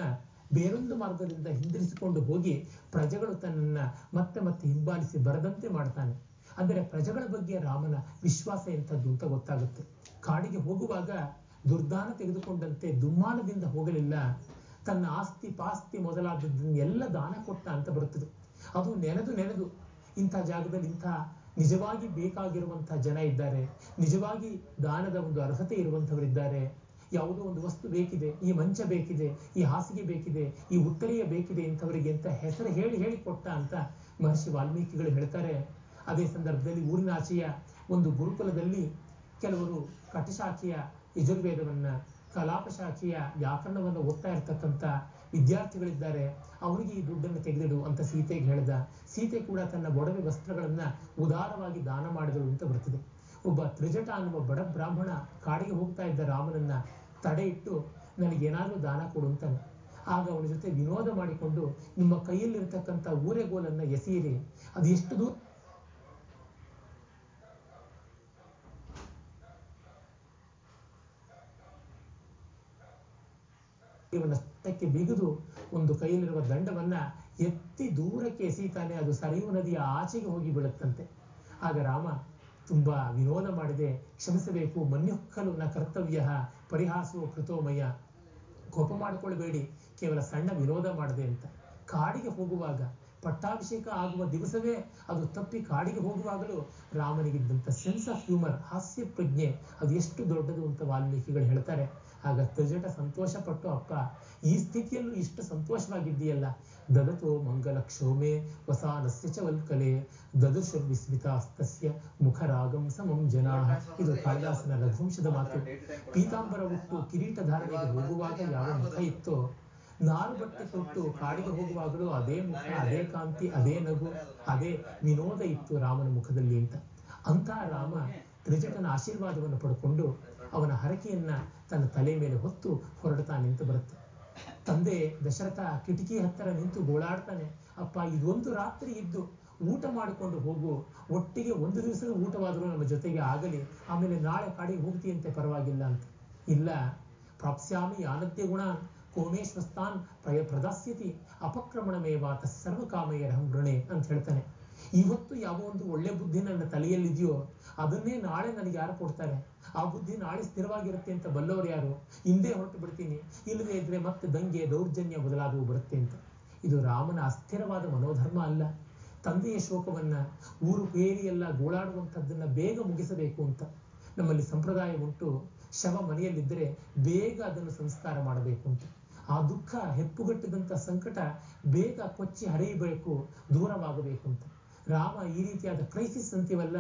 ಬೇರೊಂದು ಮಾರ್ಗದಿಂದ ಹಿಂದಿರಿಸಿಕೊಂಡು ಹೋಗಿ ಪ್ರಜೆಗಳು ತನ್ನನ್ನ ಮತ್ತೆ ಮತ್ತೆ ಹಿಂಬಾಲಿಸಿ ಬರದಂತೆ ಮಾಡ್ತಾನೆ. ಅಂದರೆ ಪ್ರಜೆಗಳ ಬಗ್ಗೆ ರಾಮನ ವಿಶ್ವಾಸ ಎಂಥದ್ದು ಅಂತ ಗೊತ್ತಾಗುತ್ತೆ. ಕಾಡಿಗೆ ಹೋಗುವಾಗ ದುರ್ದಾನ ತೆಗೆದುಕೊಂಡಂತೆ ದುಮ್ಮಾನದಿಂದ ಹೋಗಲಿಲ್ಲ. ತನ್ನ ಆಸ್ತಿ ಪಾಸ್ತಿ ಮೊದಲಾದದ್ದನ್ನೆಲ್ಲ ದಾನ ಕೊಟ್ಟ ಅಂತ ಬರುತ್ತದೆ. ಅದು ನೆನೆದು ನೆನೆದು ಇಂಥ ಜಾಗದಲ್ಲಿ ಇಂಥ ನಿಜವಾಗಿ ಬೇಕಾಗಿರುವಂಥ ಜನ ಇದ್ದಾರೆ. ನಿಜವಾಗಿ ದಾನದ ಒಂದು ಅರ್ಹತೆ ಇರುವಂಥವರಿದ್ದಾರೆ. ಯಾವುದೋ ಒಂದು ವಸ್ತು ಬೇಕಿದೆ, ಈ ಮಂಚ ಬೇಕಿದೆ, ಈ ಹಾಸಿಗೆ ಬೇಕಿದೆ, ಈ ಉತ್ತರೀಯ ಬೇಕಿದೆ ಇಂಥವರಿಗೆ ಅಂತ ಹೆಸರು ಹೇಳಿ ಹೇಳಿ ಕೊಟ್ಟ ಅಂತ ಮಹರ್ಷಿ ವಾಲ್ಮೀಕಿಗಳು ಹೇಳ್ತಾರೆ. ಅದೇ ಸಂದರ್ಭದಲ್ಲಿ ಊರಿನಾಚೆಯ ಒಂದು ಗುರುಕುಲದಲ್ಲಿ ಕೆಲವರು ಕಟಶಾಖೆಯ ಯಜುರ್ವೇದವನ್ನ ಕಲಾಪ ಶಾಖೆಯ ವ್ಯಾಕರಣವನ್ನು ಓದ್ತಾ ಇರತಕ್ಕಂಥ ವಿದ್ಯಾರ್ಥಿಗಳಿದ್ದಾರೆ. ಅವರಿಗೆ ಈ ದುಡ್ಡನ್ನು ತೆಗೆದಿಡು ಅಂತ ಸೀತೆಗೆ ಹೇಳಿದ. ಸೀತೆ ಕೂಡ ತನ್ನ ಒಡವೆ ವಸ್ತ್ರಗಳನ್ನ ಉದಾರವಾಗಿ ದಾನ ಮಾಡಿದಳು ಅಂತ ಬರ್ತದೆ. ಒಬ್ಬ ತ್ರಿಜಟ ಅನ್ನುವ ಬಡ ಬ್ರಾಹ್ಮಣ ಕಾಡಿಗೆ ಹೋಗ್ತಾ ಇದ್ದ ರಾಮನನ್ನ ತಡೆ ಇಟ್ಟು ನನಗೇನಾದರೂ ದಾನ ಕೊಡು ಅಂತಾನೆ. ಆಗ ಅವನ ಜೊತೆ ವಿನೋದ ಮಾಡಿಕೊಂಡು, ನಿಮ್ಮ ಕೈಯಲ್ಲಿರ್ತಕ್ಕಂಥ ಊರೆಗೋಲನ್ನ ಎಸೆಯಿರಿ. ಅದು ಎಷ್ಟು ದೂರ ಹತ್ತಕ್ಕೆ ಬಿಗಿದು ಒಂದು ಕೈಯಲ್ಲಿರುವ ದಂಡವನ್ನ ಎತ್ತಿ ದೂರಕ್ಕೆ ಎಸೀತಾನೆ ಅದು ಸರಿಯು ನದಿಯ ಆಚೆಗೆ ಹೋಗಿ ಬೀಳುತ್ತಂತೆ. ಆಗ ರಾಮ ತುಂಬಾ ವಿನೋದ ಮಾಡಿದೆ, ಕ್ಷಮಿಸಬೇಕು ಮನ್ಯುಕ್ಕಲು ನ ಕರ್ತವ್ಯ, ಪರಿಹಾಸೋ ಕೃತೋಮಯ. ಕೋಪ ಮಾಡಿಕೊಳ್ಳಬೇಡಿ ಕೇವಲ ಸಣ್ಣ ವಿನೋದ ಮಾಡಿದೆ ಅಂತ. ಕಾಡಿಗೆ ಹೋಗುವಾಗ, ಪಟ್ಟಾಭಿಷೇಕ ಆಗುವ ದಿವಸವೇ ಅದು ತಪ್ಪಿ ಕಾಡಿಗೆ ಹೋಗುವಾಗಲೂ ರಾಮನಿಗಿದ್ದಂಥ ಸೆನ್ಸ್ ಆಫ್ ಹ್ಯೂಮರ್ ಹಾಸ್ಯ ಪ್ರಜ್ಞೆ ಅದು ಎಷ್ಟು ದೊಡ್ಡದು ಅಂತ ವಾಲ್ಮೀಕಿಗಳು ಹೇಳ್ತಾರೆ. ಆಗ ತ್ರಿಜಟ ಸಂತೋಷಪಟ್ಟು, ಅಪ್ಪ, ಈ ಸ್ಥಿತಿಯಲ್ಲೂ ಇಷ್ಟು ಸಂತೋಷವಾಗಿದ್ದೀಯಲ್ಲ? ದದತೋ ಮಂಗಲ ಕ್ಷೋಮೆ ವಸಾನಸ್ಯ ಚ ವಲ್ಕಲೆ ದದುರ್ಶುರ್ ವಿಸ್ಮಿತಾಸ್ತಸ್ಯ ಮುಖರಾಗಂ ಸಮಂ ಜನಾ. ಇದು ಕಾಳಿದಾಸನ ರಘುವಂಶದ ಮಾತು. ಪೀತಾಂಬರ ಉಟ್ಟು ಕಿರೀಟ ಧಾರಣೆಗೆ ಹೋಗುವಾಗ ಯಾವ ಮುಖ ಇತ್ತೋ ನಾರು ಬಟ್ಟೆ ತೊಟ್ಟು ಕಾಡಿಗೆ ಹೋಗುವಾಗಲೂ ಅದೇ ಮುಖ, ಅದೇ ಕಾಂತಿ, ಅದೇ ನಗು, ಅದೇ ವಿನೋದ ಇತ್ತು ರಾಮನ ಮುಖದಲ್ಲಿ ಅಂತ. ಅಂತ ರಾಮ ತ್ರಿಜಟನ ಆಶೀರ್ವಾದವನ್ನು ಪಡ್ಕೊಂಡು ಅವನ ಹರಕೆಯನ್ನ ತನ್ನ ತಲೆ ಮೇಲೆ ಹೊತ್ತು ಹೊರಡ್ತಾ ನಿಂತು ಬರುತ್ತೆ. ತಂದೆ ದಶರಥ ಕಿಟಕಿ ಹತ್ತಿರ ನಿಂತು ಗೋಳಾಡ್ತಾನೆ, ಅಪ್ಪ, ಇದೊಂದು ರಾತ್ರಿ ಇದ್ದು ಊಟ ಮಾಡಿಕೊಂಡು ಹೋಗು. ಒಟ್ಟಿಗೆ ಒಂದು ದಿವಸದ ಊಟವಾದರೂ ನಮ್ಮ ಜೊತೆಗೆ ಆಗಲಿ. ಆಮೇಲೆ ನಾಳೆ ಕಾಡಿಗೆ ಹೋಗ್ತೀಯಂತೆ, ಪರವಾಗಿಲ್ಲ ಅಂತ. ಇಲ್ಲ, ಪ್ರಾಪ್ಸ್ಯಾಮಿ ಗುಣ ಕೋಮೇಶ್ವರ ಕೋಮೇಶ್ವಸ್ತಾನ್ ಪ್ರಯ ಪ್ರದಾಸ್ಯತಿ ಅಪಕ್ರಮಣಮೇವಾತ ಸರ್ವಕಾಮಯರಹಂ ಹಂಗೃಣೆ ಅಂತ ಹೇಳ್ತಾನೆ. ಇವತ್ತು ಯಾವ ಒಂದು ಒಳ್ಳೆ ಬುದ್ಧಿ ನನ್ನ ತಲೆಯಲ್ಲಿದೆಯೋ, ಅದನ್ನೇ ನಾಳೆ ನನಗೆ ಯಾರು ಕೊಡ್ತಾರೆ? ಆ ಬುದ್ಧಿ ನಾಳೆ ಸ್ಥಿರವಾಗಿರುತ್ತೆ ಅಂತ ಬಲ್ಲವರು ಯಾರು? ಹಿಂದೆ ಹೊರಟು ಬಿಡ್ತೀನಿ. ಇಲ್ಲದೇ ಇದ್ರೆ ಮತ್ತೆ ದಂಗೆ ದೌರ್ಜನ್ಯ ಮೊದಲಾದವು ಬರುತ್ತೆ ಅಂತ. ಇದು ರಾಮನ ಅಸ್ಥಿರವಾದ ಮನೋಧರ್ಮ ಅಲ್ಲ. ತಂದೆಯ ಶೋಕವನ್ನ ಊರು ಎಲ್ಲ ಗೋಳಾಡುವಂಥದ್ದನ್ನ ಬೇಗ ಮುಗಿಸಬೇಕು ಅಂತ ನಮ್ಮಲ್ಲಿ ಸಂಪ್ರದಾಯ ಉಂಟು. ಶವ ಮನೆಯಲ್ಲಿದ್ದರೆ ಬೇಗ ಅದನ್ನು ಸಂಸ್ಕಾರ ಮಾಡಬೇಕು ಅಂತ. ಆ ದುಃಖ ಹೆಪ್ಪುಗಟ್ಟಿದಂಥ ಸಂಕಟ ಬೇಗ ಕೊಚ್ಚಿ ಹರಿಯಬೇಕು, ದೂರವಾಗಬೇಕು ಅಂತ. ರಾಮ ಈ ರೀತಿಯಾದ ಕ್ರೈಸಿಸ್ ಅಂತೀವಲ್ಲ,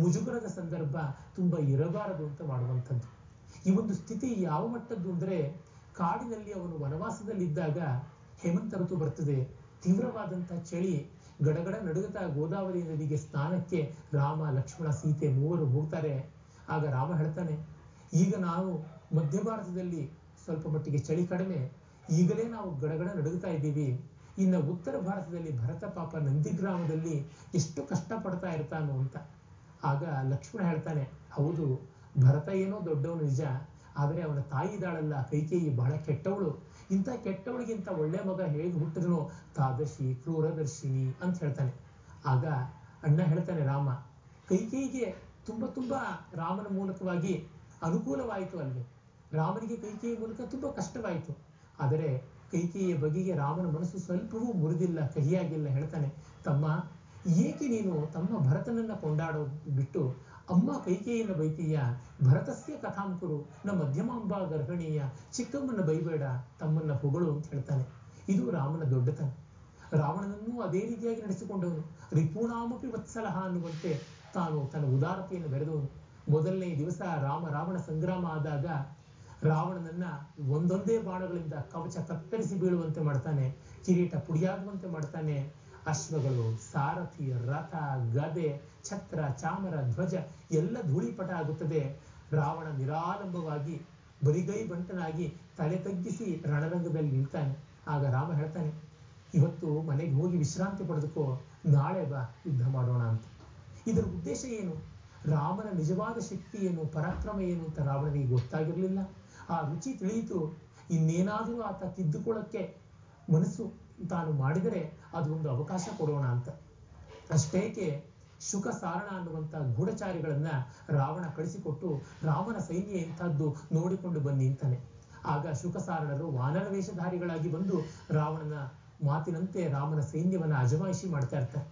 ಮುಜುಗರದ ಸಂದರ್ಭ ತುಂಬ ಇರಬಾರದು ಅಂತ ಮಾಡುವಂಥದ್ದು. ಈ ಒಂದು ಸ್ಥಿತಿ ಯಾವ ಮಟ್ಟದ್ದು ಅಂದರೆ, ಕಾಡಿನಲ್ಲಿ ಅವನು ವನವಾಸದಲ್ಲಿದ್ದಾಗ ಹೇಮಂತ ಋತು ಬರ್ತದೆ. ತೀವ್ರವಾದಂಥ ಚಳಿ, ಗಡಗಡ ನಡುಗುತ್ತಾ ಗೋದಾವರಿ ನದಿಗೆ ಸ್ನಾನಕ್ಕೆ ರಾಮ, ಲಕ್ಷ್ಮಣ, ಸೀತೆ ಮೂವರು ಹೋಗ್ತಾರೆ. ಆಗ ರಾಮ ಹೇಳ್ತಾನೆ, ಈಗ ನಾವು ಮಧ್ಯ ಭಾರತದಲ್ಲಿ ಸ್ವಲ್ಪ ಮಟ್ಟಿಗೆ ಚಳಿ ಕಡಿಮೆ, ಈಗಲೇ ನಾವು ಗಡಗಡ ನಡುಗುತ್ತಾ ಇದ್ದೀವಿ. ಇನ್ನು ಉತ್ತರ ಭಾರತದಲ್ಲಿ ಭರತ ಪಾಪ ನಂದಿಗ್ರಾಮದಲ್ಲಿ ಎಷ್ಟು ಕಷ್ಟಪಡ್ತಾ ಇರ್ತಾನೋ ಅಂತ. ಆಗ ಲಕ್ಷ್ಮಣ ಹೇಳ್ತಾನೆ, ಹೌದು, ಭರತ ಏನೋ ದೊಡ್ಡವನು ನಿಜ, ಆದರೆ ಅವನ ತಾಯಿ ಇದ್ದಾಳಲ್ಲ ಕೈಕೇಯಿ ಬಹಳ ಕೆಟ್ಟವಳು. ಇಂಥ ಕೆಟ್ಟವಳಿಗಿಂತ ಒಳ್ಳೆ ಮಗ ಹೇಗೆ ಹುಟ್ಟಿದನೋ ತಾದರ್ಶಿ, ಕ್ರೂರದರ್ಶಿನಿ ಅಂತ ಹೇಳ್ತಾನೆ. ಆಗ ಅಣ್ಣ ಹೇಳ್ತಾನೆ, ರಾಮ, ಕೈಕೇಯಿಗೆ ತುಂಬ ತುಂಬ ರಾಮನ ಮೂಲಕವಾಗಿ ಅನುಕೂಲವಾಯಿತು ಅಲ್ವೇ. ರಾಮನಿಗೆ ಕೈಕೇಯಿ ಮೂಲಕ ತುಂಬ ಕಷ್ಟವಾಯಿತು. ಆದರೆ ಕೈಕೇಯಿಯ ಬಗೆಗೆ ರಾಮನ ಮನಸ್ಸು ಸ್ವಲ್ಪವೂ ಮುರಿದಿಲ್ಲ, ಕಹಿಯಾಗಿಲ್ಲ, ಹೇಳ್ತಾನೆ, ತಮ್ಮ, ಏಕೆ ನೀನು ತಮ್ಮ ಭರತನನ್ನ ಕೊಂಡಾಡೋ ಬಿಟ್ಟು ಅಮ್ಮ ಕೈಕೇಯನ ಬೈತೀಯ? ಭರತಸ್ಯ ಕಥಾಂಕುರು ನಮ್ಮ ಮಧ್ಯಮಾಂಬ ಗರ್ಹಣೀಯ ಚಿಕ್ಕಮ್ಮನ ಬೈಬೇಡ, ತಮ್ಮನ್ನ ಹೊಗಳು ಅಂತ ಹೇಳ್ತಾನೆ. ಇದು ರಾಮನ ದೊಡ್ಡತನ. ರಾವಣನನ್ನೂ ಅದೇ ರೀತಿಯಾಗಿ ನಡೆಸಿಕೊಂಡವನು. ರಿಪೂಣಾಮಪಿ ವತ್ಸಲಹ ಅನ್ನುವಂತೆ ತಾನು ತನ್ನ ಉದಾರತೆಯನ್ನು ಬೆರೆದವನು. ಮೊದಲನೇ ದಿವಸ ರಾಮ ರಾವಣ ಸಂಗ್ರಾಮ ಆದಾಗ ರಾವಣನನ್ನ ಒಂದೊಂದೇ ಬಾಣಗಳಿಂದ ಕವಚ ಕತ್ತರಿಸಿ ಬೀಳುವಂತೆ ಮಾಡ್ತಾನೆ, ಕಿರೀಟ ಪುಡಿಯಾಗುವಂತೆ ಮಾಡ್ತಾನೆ. ಅಶ್ವಗಳು, ಸಾರಥಿ, ರಥ, ಗದೆ, ಛತ್ರ, ಚಾಮರ, ಧ್ವಜ ಎಲ್ಲ ಧೂಳಿಪಟ ಆಗುತ್ತದೆ. ರಾವಣ ನಿರಾಲಂಬವಾಗಿ ಬರಿಗೈ ಬಂಟನಾಗಿ ತಲೆ ತಗ್ಗಿಸಿ ರಣರಂಗದಲ್ಲಿ ನಿಲ್ತಾನೆ. ಆಗ ರಾಮ ಹೇಳ್ತಾನೆ, ಇವತ್ತು ಮನೆಗೆ ಹೋಗಿ ವಿಶ್ರಾಂತಿ ಪಡೆದುಕೋ, ನಾಳೆ ಬಾ, ಯುದ್ಧ ಮಾಡೋಣ ಅಂತ. ಇದರ ಉದ್ದೇಶ ಏನು? ರಾಮನ ನಿಜವಾದ ಶಕ್ತಿ ಏನು, ಪರಾಕ್ರಮ ಏನು ಅಂತ ರಾವಣನಿಗೆ ಗೊತ್ತಾಗಿರಲಿಲ್ಲ. ಆ ರುಚಿ ತಿಳಿಯಿತು. ಇನ್ನೇನಾದರೂ ಆತ ತಿದ್ದುಕೊಳ್ಳಕ್ಕೆ ಮನಸ್ಸು ತಾನು ಮಾಡಿದರೆ ಅದು ಒಂದು ಅವಕಾಶ ಕೊಡೋಣ ಅಂತ. ಅಷ್ಟೇಕೆ, ಶುಕ ಸಾರಣ ಅನ್ನುವಂಥ ಗೂಢಚಾರಿಗಳನ್ನ ರಾವಣ ಕಳಿಸಿಕೊಟ್ಟು ರಾಮನ ಸೈನ್ಯ ಎಂಥದ್ದು ನೋಡಿಕೊಂಡು ಬನ್ನಿ ಅಂತಾನೆ. ಆಗ ಶುಕಸಾರಣರು ವಾನರ ವೇಷಧಾರಿಗಳಾಗಿ ಬಂದು ರಾವಣನ ಮಾತಿನಂತೆ ರಾಮನ ಸೈನ್ಯವನ್ನು ಅಜಮಾಯಿಷಿ ಮಾಡ್ತಾ ಇರ್ತಾರೆ.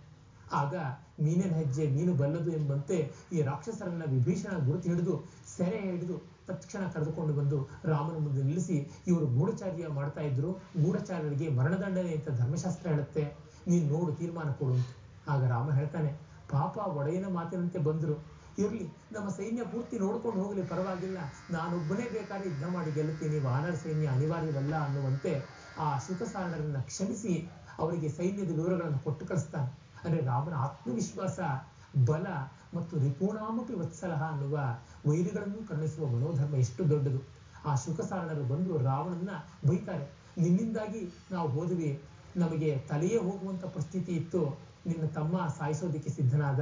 ಆಗ ಮೀನಿನ ಹೆಜ್ಜೆ ಮೀನು ಬಲ್ಲದು ಎಂಬಂತೆ ಈ ರಾಕ್ಷಸರನ್ನ ವಿಭೀಷಣ ಗುರುತು ಹಿಡಿದು ಸೆರೆ ಹಿಡಿದು ತಕ್ಷಣ ಕರೆದುಕೊಂಡು ಬಂದು ರಾಮನ ಮುಂದೆ ನಿಲ್ಲಿಸಿ, ಇವರು ಗೂಢಚಾರ್ಯ ಮಾಡ್ತಾ ಇದ್ರು. ಗೂಢಚಾರ್ಯರಿಗೆ ಮರಣದಂಡನೆ ಅಂತ ಧರ್ಮಶಾಸ್ತ್ರ ಹೇಳುತ್ತೆ. ನೀನು ನೋಡು, ತೀರ್ಮಾನ ಕೊಡು ಅಂತ. ಆಗ ರಾಮ ಹೇಳ್ತಾನೆ, ಪಾಪ ಒಡೆಯನ ಮಾತಿನಂತೆ ಬಂದರು. ಇರಲಿ, ನಮ್ಮ ಸೈನ್ಯ ಪೂರ್ತಿ ನೋಡ್ಕೊಂಡು ಹೋಗಲಿ, ಪರವಾಗಿಲ್ಲ. ನಾನೊಬ್ಬನೇ ಬೇಕಾದ್ರೆ ಯುದ್ಧ ಮಾಡಿ ಗೆಲ್ಲುತ್ತೀನಿ. ವಾನರ ಸೈನ್ಯ ಅನಿವಾರ್ಯವಲ್ಲ ಅನ್ನುವಂತೆ ಆ ಶುಕಸಾರಣರನ್ನ ಕ್ಷಮಿಸಿ ಅವರಿಗೆ ಸೈನ್ಯದ ವಿವರಗಳನ್ನು ಕೊಟ್ಟು ಕಳಿಸ್ತಾನೆ. ಅಂದರೆ ರಾಮನ ಆತ್ಮವಿಶ್ವಾಸ, ಬಲ ಮತ್ತು ರಿಪೂಣಾಮಪಿ ವತ್ಸಲಹ ಅನ್ನುವ ವೈರಿಗಳನ್ನು ಕರುಣಿಸುವ ಮನೋಧರ್ಮ ಎಷ್ಟು ದೊಡ್ಡದು. ಆ ಶುಕಸಾರಣರು ಬಂದು ರಾವಣನ್ನ ಬೈತಾರೆ. ನಿನ್ನಿಂದಾಗಿ ನಾವು ಹೋದ್ವಿ. ನಮಗೆ ತಲೆಯೇ ಹೋಗುವಂತ ಪರಿಸ್ಥಿತಿ ಇತ್ತು. ನಿನ್ನ ತಮ್ಮ ಸಾಯಿಸೋದಕ್ಕೆ ಸಿದ್ಧನಾದ.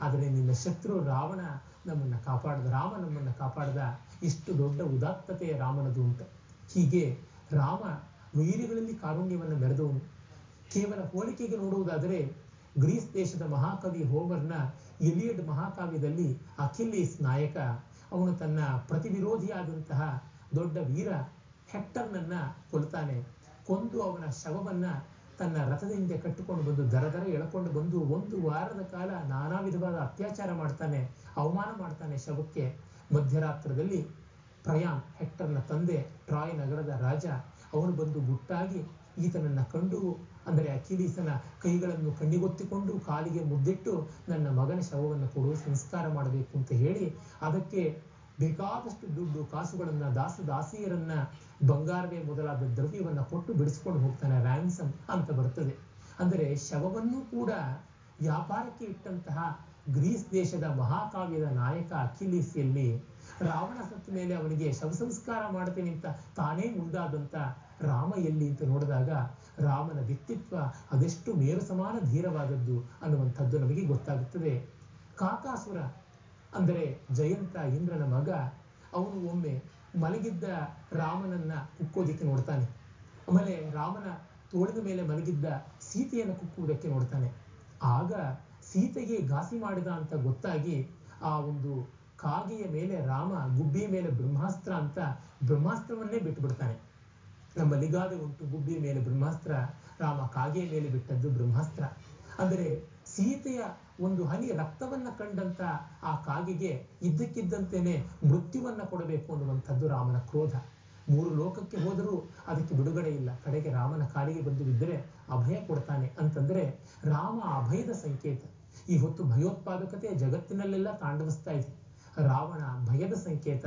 ಆದರೆ ನಿನ್ನ ಶತ್ರು ರಾವಣ ನಮ್ಮನ್ನ ಕಾಪಾಡ್ದ, ರಾಮ ನಮ್ಮನ್ನ ಕಾಪಾಡ್ದ. ಇಷ್ಟು ದೊಡ್ಡ ಉದಾತ್ತತೆ ರಾಮನದು ಅಂತ ಹೀಗೆ ರಾಮ ವೈರಿಗಳಲ್ಲಿ ಕಾರುಣ್ಯವನ್ನು ಮೆರೆದವನು. ಕೇವಲ ಹೋಲಿಕೆಗೆ ನೋಡುವುದಾದರೆ ಗ್ರೀಸ್ ದೇಶದ ಮಹಾಕವಿ ಹೋಮರ್ನ ಎಲಿಯಡ್ ಮಹಾಕಾವ್ಯದಲ್ಲಿ ಅಖಿಲೀಸ್ ನಾಯಕ, ಅವನು ತನ್ನ ಪ್ರತಿವಿರೋಧಿಯಾದಂತಹ ದೊಡ್ಡ ವೀರ ಹೆಕ್ಟರ್ನನ್ನ ಕೊಲ್ತಾನೆ. ಕೊಂದು ಅವನ ಶವವನ್ನ ತನ್ನ ರಥದ ಹಿಂದೆ ಕಟ್ಟಿಕೊಂಡು ಬಂದು, ದರ ದರ ಎಳ್ಕೊಂಡು ಬಂದು ಒಂದು ವಾರದ ಕಾಲ ನಾನಾ ವಿಧವಾದ ಅತ್ಯಾಚಾರ ಮಾಡ್ತಾನೆ, ಅವಮಾನ ಮಾಡ್ತಾನೆ ಶವಕ್ಕೆ. ಮಧ್ಯರಾತ್ರದಲ್ಲಿ ಪ್ರಯಾಮ್ ಹೆಕ್ಟರ್ನ ತಂದೆ, ಟ್ರಾಯ್ ನಗರದ ರಾಜ, ಅವನು ಬಂದು ಗುಟ್ಟಾಗಿ ಈತನನ್ನ ಕಂಡು ಅಂದರೆ ಅಖಿಲೀಸನ ಕೈಗಳನ್ನು ಕಣ್ಣಿಗೊತ್ತಿಕೊಂಡು ಕಾಲಿಗೆ ಮುದ್ದಿಟ್ಟು ನನ್ನ ಮಗನ ಶವವನ್ನು ಕೊಡು, ಸಂಸ್ಕಾರ ಮಾಡಬೇಕು ಅಂತ ಹೇಳಿ ಅದಕ್ಕೆ ಬೇಕಾದಷ್ಟು ದುಡ್ಡು, ಕಾಸುಗಳನ್ನು, ದಾಸ ದಾಸಿಯರನ್ನ ಬಂಗಾರವೇ ಮೊದಲಾದ ದ್ರವ್ಯವನ್ನು ಕೊಟ್ಟು ಬಿಡಿಸ್ಕೊಂಡು ಹೋಗ್ತಾನೆ ರ್ಯಾನ್ಸಮ್ ಅಂತ ಬರ್ತದೆ. ಅಂದರೆ ಶವವನ್ನು ಕೂಡ ವ್ಯಾಪಾರಕ್ಕೆ ಇಟ್ಟಂತಹ ಗ್ರೀಸ್ ದೇಶದ ಮಹಾಕಾವ್ಯದ ನಾಯಕ ಅಖಿಲೀಸಿಯಲ್ಲಿ ರಾವಣ ಸತ್ತ ಮೇಲೆ ಅವನಿಗೆ ಶವ ಸಂಸ್ಕಾರ ಮಾಡ್ತೀನಿ ಅಂತ ತಾನೇ ಮುಂದಾದಂಥ ರಾಮ ಎಲ್ಲಿ ಅಂತ ನೋಡಿದಾಗ ರಾಮನ ವ್ಯಕ್ತಿತ್ವ ಅದೆಷ್ಟು ಮೇರು ಸಮಾನ ಧೀರವಾದದ್ದು ಅನ್ನುವಂಥದ್ದು ನಮಗೆ ಗೊತ್ತಾಗುತ್ತದೆ. ಕಾಕಾಸುರ ಅಂದರೆ ಜಯಂತ ಇಂದ್ರನ ಮಗ, ಅವನು ಒಮ್ಮೆ ಮಲಗಿದ್ದ ರಾಮನನ್ನ ಕುಕ್ಕೋದಿಕ್ಕೆ ನೋಡ್ತಾನೆ. ಆಮೇಲೆ ರಾಮನ ತೋಳಿನ ಮೇಲೆ ಮಲಗಿದ್ದ ಸೀತೆಯನ್ನು ಕುಕ್ಕುವುದಕ್ಕೆ ನೋಡ್ತಾನೆ. ಆಗ ಸೀತೆಗೆ ಘಾಸಿ ಮಾಡಿದ ಅಂತ ಗೊತ್ತಾಗಿ ಆ ಒಂದು ಕಾಗೆಯ ಮೇಲೆ ರಾಮ, ಗುಬ್ಬಿಯ ಮೇಲೆ ಬ್ರಹ್ಮಾಸ್ತ್ರ ಅಂತ ಬ್ರಹ್ಮಾಸ್ತ್ರವನ್ನೇ ಬಿಟ್ಟುಬಿಡ್ತಾನೆ ನಿಗಾದ ಉಂಟು, ಗುಬ್ಬಿಯ ಮೇಲೆ ಬ್ರಹ್ಮಾಸ್ತ್ರ, ರಾಮ ಕಾಗೆಯ ಮೇಲೆ ಬಿಟ್ಟದ್ದು ಬ್ರಹ್ಮಾಸ್ತ್ರ. ಅಂದರೆ ಸೀತೆಯ ಒಂದು ಹನಿ ರಕ್ತವನ್ನ ಕಂಡಂತ ಆ ಕಾಗೆಗೆ ಇದ್ದಕ್ಕಿದ್ದಂತೆಯೇ ಮೃತ್ಯುವನ್ನ ಕೊಡಬೇಕು ಅನ್ನುವಂಥದ್ದು ರಾಮನ ಕ್ರೋಧ. ಮೂರು ಲೋಕಕ್ಕೆ ಹೋದರೂ ಅದಕ್ಕೆ ಬಿಡುಗಡೆ ಇಲ್ಲ. ಕಡೆಗೆ ರಾಮನ ಕಾಲಿಗೆ ಬಂದು ಬಿದ್ದರೆ ಅಭಯ ಕೊಡ್ತಾನೆ. ಅಂತಂದ್ರೆ ರಾಮ ಅಭಯದ ಸಂಕೇತ. ಈ ಹೊತ್ತು ಭಯೋತ್ಪಾದಕತೆ ಜಗತ್ತಿನಲ್ಲೆಲ್ಲ ತಾಂಡವಿಸ್ತಾ ಇದೆ. ರಾವಣ ಭಯದ ಸಂಕೇತ,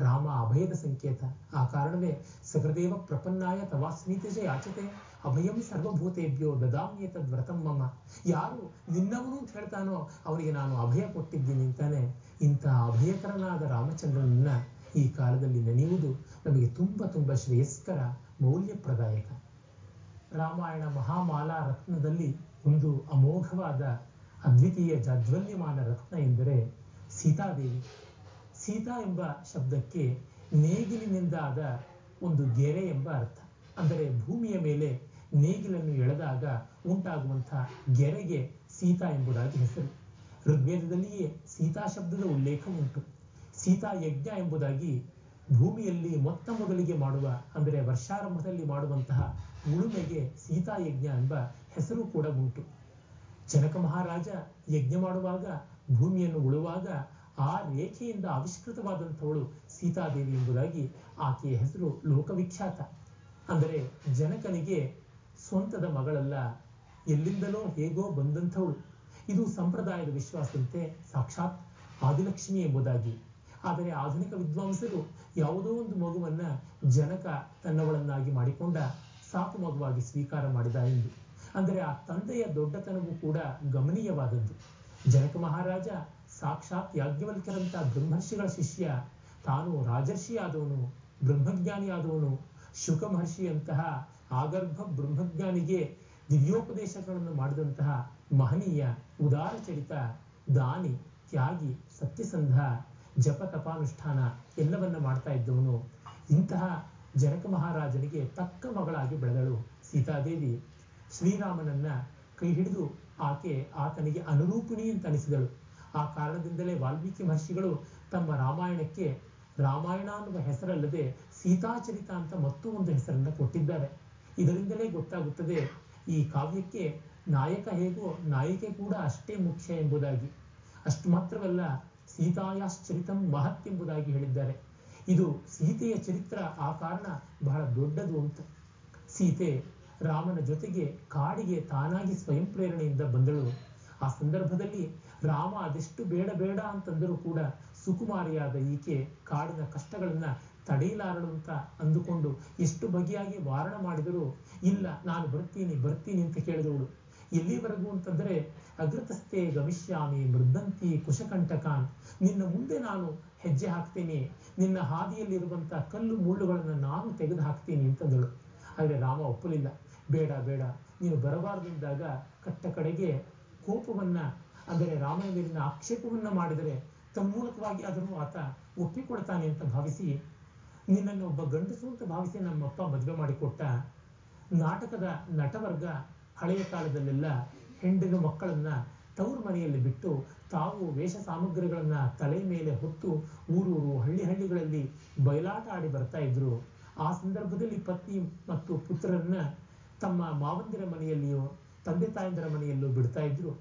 ರಾಮ ಅಭಯದ ಸಂಕೇತ. ಆ ಕಾರಣವೇ ಸಹೃದೇವ ಪ್ರಪನ್ನಾಯ ತವಾಸ್ಮೀತಿಜ ಯಾಚತೆ, ಅಭಯಂ ಸರ್ವಭೂತೇಭ್ಯೋ ದದಾಮ್ಯೇತದ್ ವ್ರತಂ ಮಮ. ಯಾರು ನಿನ್ನವನು ಅಂತ ಹೇಳ್ತಾನೋ ಅವರಿಗೆ ನಾನು ಅಭಯ ಕೊಟ್ಟಿದ್ದೀನಿ ಅಂತಾನೆ ಇಂಥ ಅಭಯಕರನಾದ ರಾಮಚಂದ್ರನನ್ನ ಈ ಕಾಲದಲ್ಲಿ ನೆನೆಯುವುದು ನಮಗೆ ತುಂಬ ತುಂಬ ಶ್ರೇಯಸ್ಕರ, ಮೌಲ್ಯಪ್ರದಾಯಕ. ರಾಮಾಯಣ ಮಹಾಮಾಲಾ ರತ್ನದಲ್ಲಿ ಒಂದು ಅಮೋಘವಾದ ಅದ್ವಿತೀಯ ಜಾಜ್ವಲ್ಯಮಾನ ರತ್ನ ಎಂದರೆ ಸೀತಾದೇವಿ ಸೀತಾ ಎಂಬ ಶಬ್ದಕ್ಕೆ ನೇಗಿಲಿನಿಂದಾದ ಒಂದು ಗೆರೆ ಎಂಬ ಅರ್ಥ. ಅಂದರೆ ಭೂಮಿಯ ಮೇಲೆ ನೇಗಿಲನ್ನು ಎಳೆದಾಗ ಉಂಟಾಗುವಂತಹ ಗೆರೆಗೆ ಸೀತಾ ಎಂಬುದಾಗಿ ಹೆಸರು. ಋಗ್ವೇದದಲ್ಲಿಯೇ ಸೀತಾ ಶಬ್ದದ ಉಲ್ಲೇಖ ಉಂಟು. ಸೀತಾ ಯಜ್ಞ ಎಂಬುದಾಗಿ ಭೂಮಿಯಲ್ಲಿ ಮೊತ್ತ ಮೊದಲಿಗೆ ಮಾಡುವ, ಅಂದರೆ ವರ್ಷಾರಂಭದಲ್ಲಿ ಮಾಡುವಂತಹ ಉಳುಮೆಗೆ ಸೀತಾ ಯಜ್ಞ ಎಂಬ ಹೆಸರು ಕೂಡ ಉಂಟು. ಜನಕ ಮಹಾರಾಜ ಯಜ್ಞ ಮಾಡುವಾಗ ಭೂಮಿಯನ್ನು ಉಳುವಾಗ ಆ ರೇಖೆಯಿಂದ ಆವಿಷ್ಕೃತವಾದಂಥವಳು ಸೀತಾದೇವಿ ಎಂಬುದಾಗಿ ಆಕೆಯ ಹೆಸರು ಲೋಕವಿಖ್ಯಾತ. ಅಂದರೆ ಜನಕನಿಗೆ ಸ್ವಂತದ ಮಗಳಲ್ಲ, ಎಲ್ಲಿಂದಲೋ ಹೇಗೋ ಬಂದಂಥವಳು. ಇದು ಸಂಪ್ರದಾಯದ ವಿಶ್ವಾಸದಂತೆ ಸಾಕ್ಷಾತ್ ಆದಿಲಕ್ಷ್ಮಿ ಎಂಬುದಾಗಿ. ಆದರೆ ಆಧುನಿಕ ವಿದ್ವಾಂಸರು ಯಾವುದೋ ಒಂದು ಮಗುವನ್ನ ಜನಕ ತನ್ನವಳನ್ನಾಗಿ ಮಾಡಿಕೊಂಡ ಸಾಕು ಮಗುವಾಗಿ ಸ್ವೀಕಾರ ಮಾಡಿದ ಎಂದು. ಅಂದರೆ ಆ ತಂದೆಯ ದೊಡ್ಡತನವೂ ಕೂಡ ಗಮನೀಯವಾದದ್ದು. ಜನಕ ಮಹಾರಾಜ ಸಾಕ್ಷಾತ್ ಯಾಜ್ಞವಲ್ಕರಂತ ಬ್ರಹ್ಮರ್ಷಿಗಳ ಶಿಷ್ಯ. ತಾನು ರಾಜರ್ಷಿಯಾದವನು, ಬ್ರಹ್ಮಜ್ಞಾನಿಯಾದವನು. ಶುಕ ಮಹರ್ಷಿಯಂತಹ ಆಗರ್ಭ ಬ್ರಹ್ಮಜ್ಞಾನಿಗೆ ದಿವ್ಯೋಪದೇಶಗಳನ್ನು ಮಾಡಿದಂತಹ ಮಹನೀಯ ಉದಾರ ಚರಿತ ದಾನಿ, ತ್ಯಾಗಿ, ಸತ್ಯಸಂಧ, ಜಪ ತಪಾನುಷ್ಠಾನ ಎಲ್ಲವನ್ನ ಮಾಡ್ತಾ ಇದ್ದವನು. ಇಂತಹ ಜನಕ ಮಹಾರಾಜನಿಗೆ ತಕ್ಕ ಮಗಳಾಗಿ ಬೆಳೆದಳು ಸೀತಾದೇವಿ. ಶ್ರೀರಾಮನನ್ನ ಕೈ ಹಿಡಿದು ಆಕೆ ಆತನಿಗೆ ಅನುರೂಪಿಣಿ ಅಂತ ಅನಿಸಿದಳು. ಆ ಕಾರಣದಿಂದಲೇ ವಾಲ್ಮೀಕಿ ಮಹರ್ಷಿಗಳು ತಮ್ಮ ರಾಮಾಯಣಕ್ಕೆ ರಾಮಾಯಣ ಅನ್ನುವ ಹೆಸರಲ್ಲದೆ ಸೀತಾಚರಿತ ಅಂತ ಮತ್ತೂ ಒಂದು ಹೆಸರನ್ನು ಕೊಟ್ಟಿದ್ದಾರೆ. ಇದರಿಂದಲೇ ಗೊತ್ತಾಗುತ್ತದೆ, ಈ ಕಾವ್ಯಕ್ಕೆ ನಾಯಕ ಹೇಗೋ ನಾಯಿಕೆ ಕೂಡ ಅಷ್ಟೇ ಮುಖ್ಯ ಎಂಬುದಾಗಿ. ಅಷ್ಟು ಮಾತ್ರವಲ್ಲ, ಸೀತಾಯಾಶ್ಚರಿತಂ ಮಹತ್ ಎಂಬುದಾಗಿ ಹೇಳಿದ್ದಾರೆ. ಇದು ಸೀತೆಯ ಚರಿತ್ರ ಆ ಕಾರಣ ಬಹಳ ದೊಡ್ಡದು ಅಂತ. ಸೀತೆ ರಾಮನ ಜೊತೆಗೆ ಕಾಡಿಗೆ ತಾನಾಗಿ ಸ್ವಯಂ ಪ್ರೇರಣೆಯಿಂದ ಬಂದಳು. ಆ ಸಂದರ್ಭದಲ್ಲಿ ರಾಮ ಅದೆಷ್ಟು ಬೇಡ ಬೇಡ ಅಂತಂದರೂ ಕೂಡ ಸುಕುಮಾರಿಯಾದ ಈಕೆ ಕಾಡಿನ ಕಷ್ಟಗಳನ್ನ ತಡೆಯಲಾರಳು ಅಂತ ಅಂದುಕೊಂಡು ಎಷ್ಟು ಬಗೆಯಾಗಿ ವಾರಣ ಮಾಡಿದರೂ, ಇಲ್ಲ, ನಾನು ಬರ್ತೀನಿ ಬರ್ತೀನಿ ಅಂತ ಕೇಳಿದವಳು. ಎಲ್ಲಿವರೆಗೂ ಅಂತಂದ್ರೆ ಅಗ್ರತಸ್ಥೆ ಗಮಿಷ್ಯಾಮಿ ಮೃದ್ದಂತಿ ಕುಶಕಂಟಕಾನ್, ನಿನ್ನ ಮುಂದೆ ನಾನು ಹೆಜ್ಜೆ ಹಾಕ್ತೀನಿ, ನಿನ್ನ ಹಾದಿಯಲ್ಲಿರುವಂಥ ಕಲ್ಲು ಮುಳ್ಳುಗಳನ್ನು ನಾನು ತೆಗೆದು ಹಾಕ್ತೀನಿ ಅಂತಂದಳು. ಆದರೆ ರಾಮ ಒಪ್ಪಲಿಲ್ಲ. ಬೇಡ ಬೇಡ. ನೀನು ಬರಬಾರದೆಂದಾಗ ಕಟ್ಟ ಕಡೆಗೆ ಕೋಪವನ್ನು ಅಂದರೆ ರಾಮನ ಮೇಲಿನ ಆಕ್ಷೇಪವನ್ನು ಮಾಡಿದರೆ ತನ್ಮೂಲಕವಾಗಿ ಅದನ್ನು ಆತ ಒಪ್ಪಿಕೊಡ್ತಾನೆ ಅಂತ ಭಾವಿಸಿ ನಿನ್ನನ್ನು ಒಬ್ಬ ಗಂಡಸು ಅಂತ ಭಾವಿಸಿ ನಮ್ಮಪ್ಪ ಮದುವೆ ಮಾಡಿಕೊಟ್ಟ ನಾಟಕದ ನಟವರ್ಗ ಹಳೆಯ ಕಾಲದಲ್ಲೆಲ್ಲ ಹೆಂಡಿನ ಮಕ್ಕಳನ್ನ ತವರು ಮನೆಯಲ್ಲಿ ಬಿಟ್ಟು ತಾವು ವೇಷ ಸಾಮಗ್ರಿಗಳನ್ನ ತಲೆ ಮೇಲೆ ಹೊತ್ತು ಊರೂರು ಹಳ್ಳಿ ಹಳ್ಳಿಗಳಲ್ಲಿ ಬಯಲಾಟ ಆಡಿ ಬರ್ತಾ ಇದ್ರು. ಆ ಸಂದರ್ಭದಲ್ಲಿ ಪತ್ನಿ ಮತ್ತು ಪುತ್ರರನ್ನ ತಮ್ಮ ಮಾವಂದಿರ ಮನೆಯಲ್ಲಿಯೋ, ತಂದೆ ತಾಯಂದಿರ ಮನೆಯಲ್ಲೂ ಬಿಡ್ತಾ ಇದ್ರು.